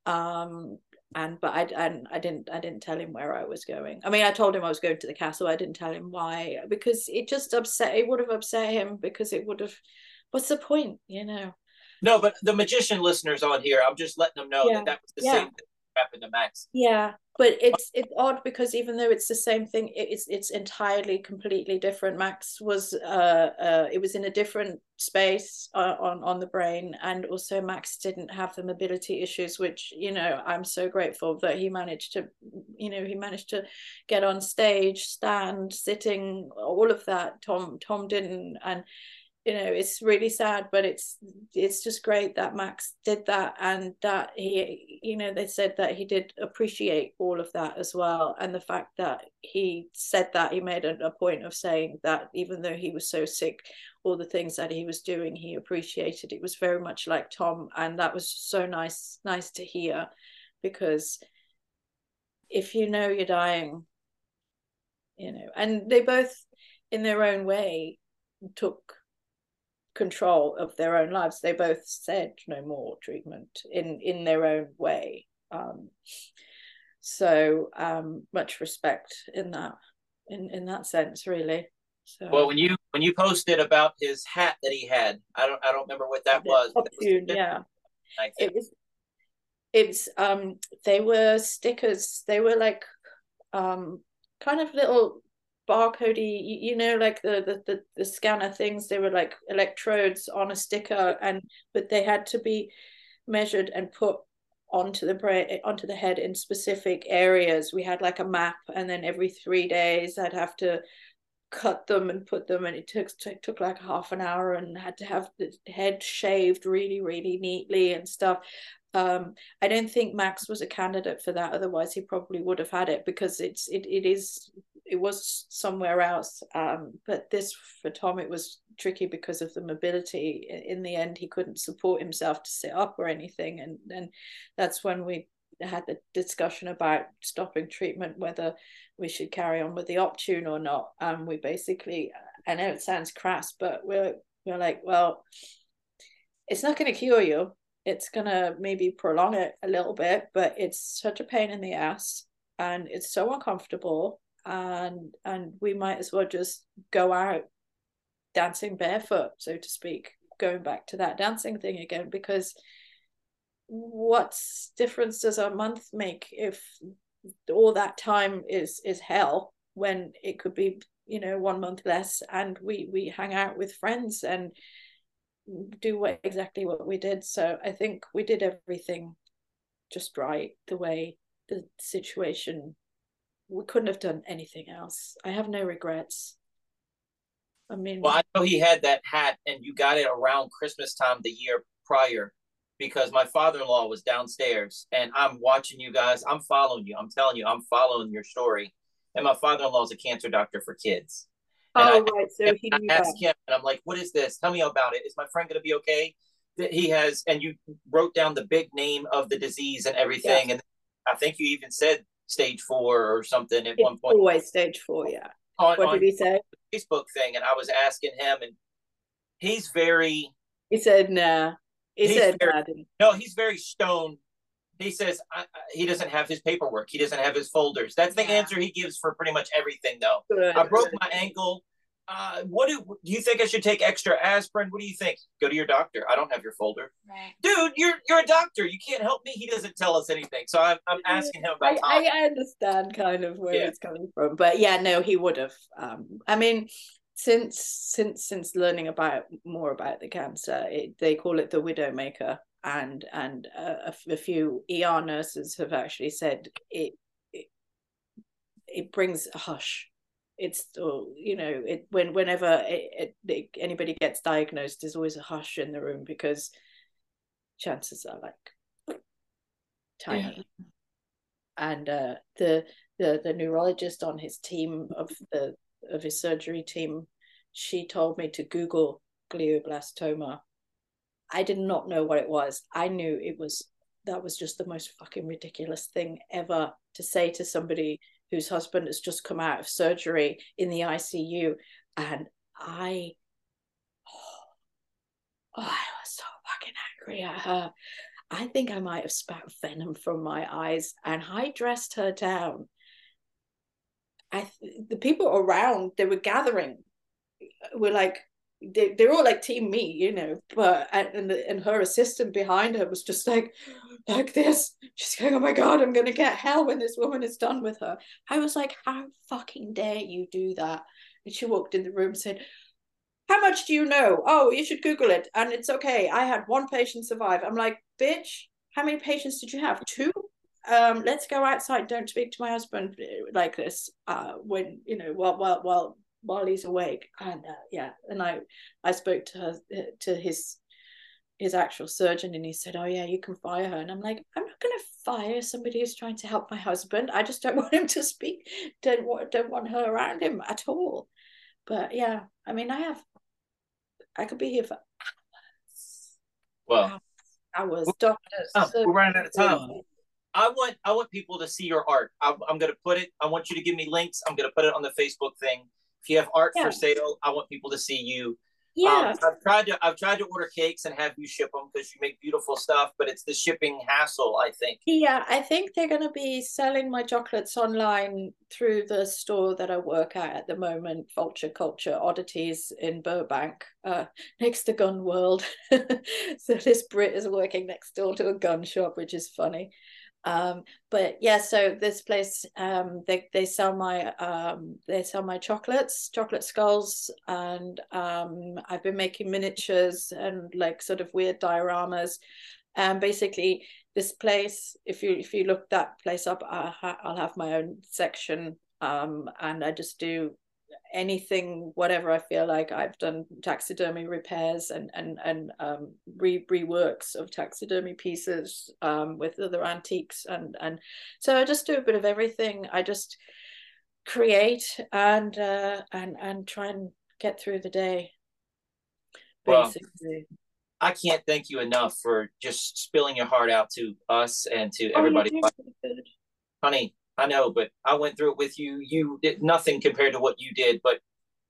um, and but I and I didn't I didn't tell him where I was going. I mean, I told him I was going to the castle. I didn't tell him why because it just upset. It would have upset him because it would have. What's the point, you know? No, but the magician listeners on here, I'm just letting them know Yeah. that that was the Yeah. same thing that happened to Max. Yeah, but it's it's odd because even though it's the same thing, it's it's entirely completely different. Max was uh uh it was in a different space uh, on on the brain, and also Max didn't have the mobility issues, which you know I'm so grateful that he managed to, you know, he managed to get on stage, stand, sitting, all of that. Thom Thom didn't, and you know it's really sad but it's it's just great that max did that and that he you know they said that he did appreciate all of that as well. And the fact that he said that he made a, a point of saying that even though he was so sick all the things that he was doing he appreciated. It was very much like thom and that was so nice nice to hear because if you know you're dying you know and they both in their own way took control of their own lives. They both said no more treatment in in their own way. Um so um much respect in that in in that sense really. So Well, when you when you posted about his hat that he had, I don't I don't remember what that was. it was yeah. It was it's um they were stickers. They were like um kind of little barcodey you, know like the, the the the scanner things they were like electrodes on a sticker and but they had to be measured and put onto the brain onto the head in specific areas. We had like a map and then every three days i'd have to cut them and put them and it took took, took like half an hour and had to have the head shaved really really neatly and stuff. Um i don't think max was a candidate for that otherwise he probably would have had it because it's it, it is it was somewhere else um but this for thom it was tricky because of the mobility. In the end he couldn't support himself to sit up or anything and and that's when we had the discussion about stopping treatment whether we should carry on with the optune or not. And we basically i know it sounds crass but we're we're like well it's not going to cure you. It's going to maybe prolong it a little bit but it's such a pain in the ass and it's so uncomfortable and and we might as well just go out dancing barefoot so to speak going back to that dancing thing again because what difference does a month make if all that time is is hell when it could be you know one month less and we we hang out with friends and do what exactly what we did? So i think we did everything just right the way the situation we couldn't have done anything else i have no regrets i mean Well, I know he had that hat, and you got it around Christmas time the year prior, because my father-in-law was downstairs, and I'm watching you guys. I'm following you. I'm telling you, I'm following your story. And my father-in-law is a cancer doctor for kids. And oh I- right so he I asked him, and I'm like, "What is this? Tell me about it. Is my friend going to be okay?" That he has, and you wrote down the big name of the disease and everything, and I think you even said stage four or something at one point always stage four yeah on, what did he say Facebook thing, and I was asking him, and he's very he said nah he said very- nah didn't he? no, he's very stone. He says I, I- he doesn't have his paperwork. He doesn't have his folders. That's the Yeah. answer he gives for pretty much everything, though. Good, I broke good. my ankle. Uh, what do, do you think I should take extra aspirin? What do you think? Go to your doctor. I don't have your folder, Right. dude. You're you're a doctor. You can't help me. He doesn't tell us anything. So I'm, I'm asking him about I, I understand kind of where Yeah. it's coming from, but yeah, no, he would have. Um, I mean, since since since learning about more about the cancer, it, they call it the widowmaker, and and uh, a, a few ER nurses have actually said it it, it brings a hush. It's you know it when whenever it, it, anybody gets diagnosed, there's always a hush in the room because chances are like tiny and uh, the the the neurologist on his team of the of his surgery team, she told me to Google glioblastoma. I did not know what it was. I knew it was that was just the most fucking ridiculous thing ever to say to somebody whose husband has just come out of surgery in the ICU. And I, oh, I was so fucking angry at her. I think I might have spat venom from my eyes and I dressed her down. I the people around they were gathering were like they, they're all like team me you know but and and her assistant behind her was just like like this. She's going oh my god i'm gonna get hell when this woman is done with her. I was like how fucking dare you do that? And she walked in the room and said how much do you know? Oh you should google it and it's okay. I had one patient survive. I'm like bitch how many patients did you have? Two. Um let's go outside. Don't speak to my husband. Like this uh when you know while while while while he's awake and uh, yeah and i i spoke to her to his his actual surgeon and he said oh yeah you can fire her and i'm like i'm not going to fire somebody who's trying to help my husband i just don't [LAUGHS] want him to speak don't want don't want her around him at all but yeah i mean i have i could be here for hours well hours doctors oh, we're running out of time I want I want people to see your art. I'm, I'm going to put it. I want you to give me links. I'm going to put it on the Facebook thing. If you have art yeah. for sale, I want people to see you. Yeah, um, I've tried to I've tried to order cakes and have you ship them because you make beautiful stuff, but it's the shipping hassle. I think. Yeah, I think they're going to be selling my chocolates online through the store that I work at at the moment, Vulture Culture Oddities in Burbank, uh, [LAUGHS] next to Gun World. [LAUGHS] so this Brit is working next door to a gun shop, which is funny um but yeah so this place um they they sell my um they sell my chocolates chocolate skulls and um i've been making miniatures and like sort of weird dioramas. And basically this place if you if you look that place up I ha- i'll have my own section um and i just do anything whatever i feel like i've done taxidermy repairs and and and um re reworks of taxidermy pieces um with other antiques and and so i just do a bit of everything. I just create and uh and and try and get through the day basically. Well, I can't thank you enough for just spilling your heart out to us and to oh, everybody. Honey, I know, but I went through it with you. You did nothing compared to what you did, but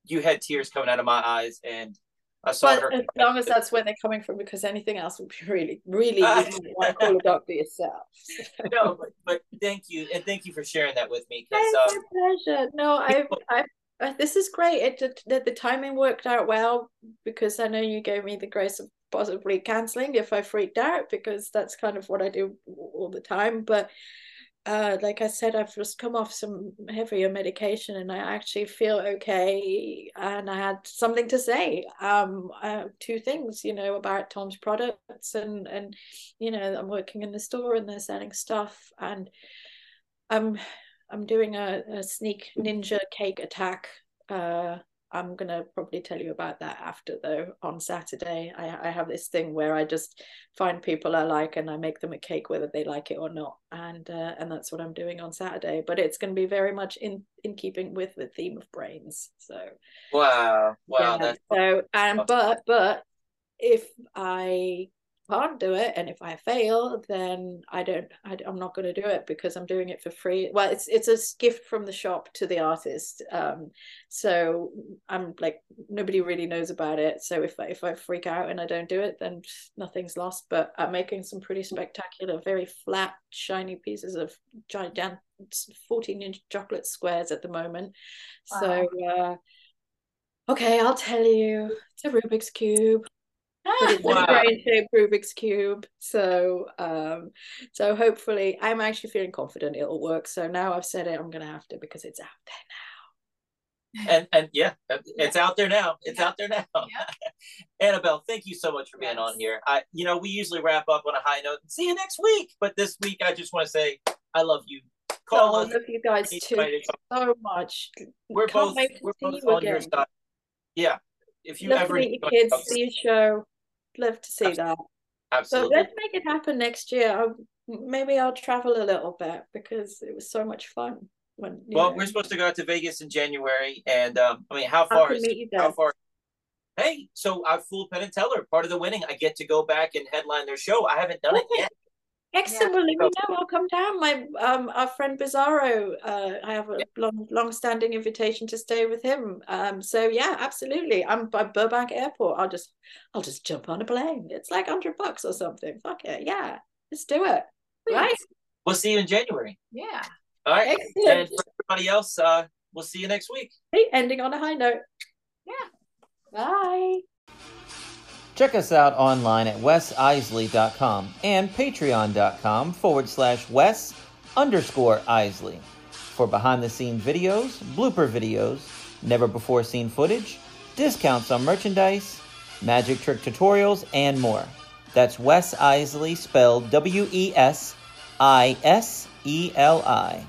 you had tears coming out of my eyes, and I saw but her. As long as that's where they're coming from, because anything else would be really, really, [LAUGHS] want to call a doctor yourself. [LAUGHS] no, but, but thank you, and thank you for sharing that with me. It's um, pleasure. No, I've, I've uh, this is great. It the, the timing worked out well because I know you gave me the grace of possibly canceling if I freaked out because that's kind of what I do all the time. But uh, like I said, I've just come off some heavier medication and I actually feel okay. And I had something to say. Um, uh, two things, you know, about Thom's products and and you know, I'm working in the store and they're selling stuff and I'm I'm doing a, a sneak ninja cake attack uh I'm gonna probably tell you about that after though on Saturday. I, I have this thing where I just find people I like and I make them a cake whether they like it or not, and uh, and that's what I'm doing on Saturday. But it's going to be very much in in keeping with the theme of brains. So wow, wow. Yeah, so and but but if I can't do it and if i fail then i don't I, am not going to do it because i'm doing it for free. Well it's it's a gift from the shop to the artist um so i'm like nobody really knows about it. So if I, if i freak out and i don't do it then nothing's lost. But i'm making some pretty spectacular very flat shiny pieces of giant 14 inch chocolate squares at the moment. Wow. so uh okay i'll tell you it's a rubik's cube it's [LAUGHS] wow. a brain shaped Rubik's cube. So um so hopefully I'm actually feeling confident it'll work. So now I've said it, I'm gonna have to because it's out there now. And and yeah, it's out there now. It's yeah. out there now. Yeah. [LAUGHS] Annabel, thank you so much for being yes. on here. I you know, we usually wrap up on a high note. See you next week. But this week I just want to say I love you. Call oh, us. I love you guys too so much. We're Can't both we're both on again. your side. Yeah. If you love ever meet your kids, see your show love to see Absolutely. that. Absolutely. So let's make it happen next year. I'll, maybe I'll travel a little bit because it was so much fun. When well, know. we're supposed to go out to Vegas in January, and um, I mean, how far is how far? hey, so I fooled Penn and Teller. Part of the winning, I get to go back and headline their show. I haven't done it yet. Excellent. Well, let me know. I'll come down. My um, our friend Bizarro. Uh, I have a long, long-standing invitation to stay with him. Um, so yeah, absolutely. I'm by Burbank Airport. I'll just, I'll just jump on a plane. It's like hundred bucks or something. Fuck it. Yeah, let's do it. Right. We'll see you in January. Yeah. All right. Excellent. And for everybody else, uh, we'll see you next week. Hey, ending on a high note. Yeah. Bye. Check us out online at wesiseli.com and patreon.com forward slash wes underscore iseli for behind the scene videos, blooper videos, never before seen footage, discounts on merchandise, magic trick tutorials, and more. That's Wes Iseli spelled W E S I S E L I.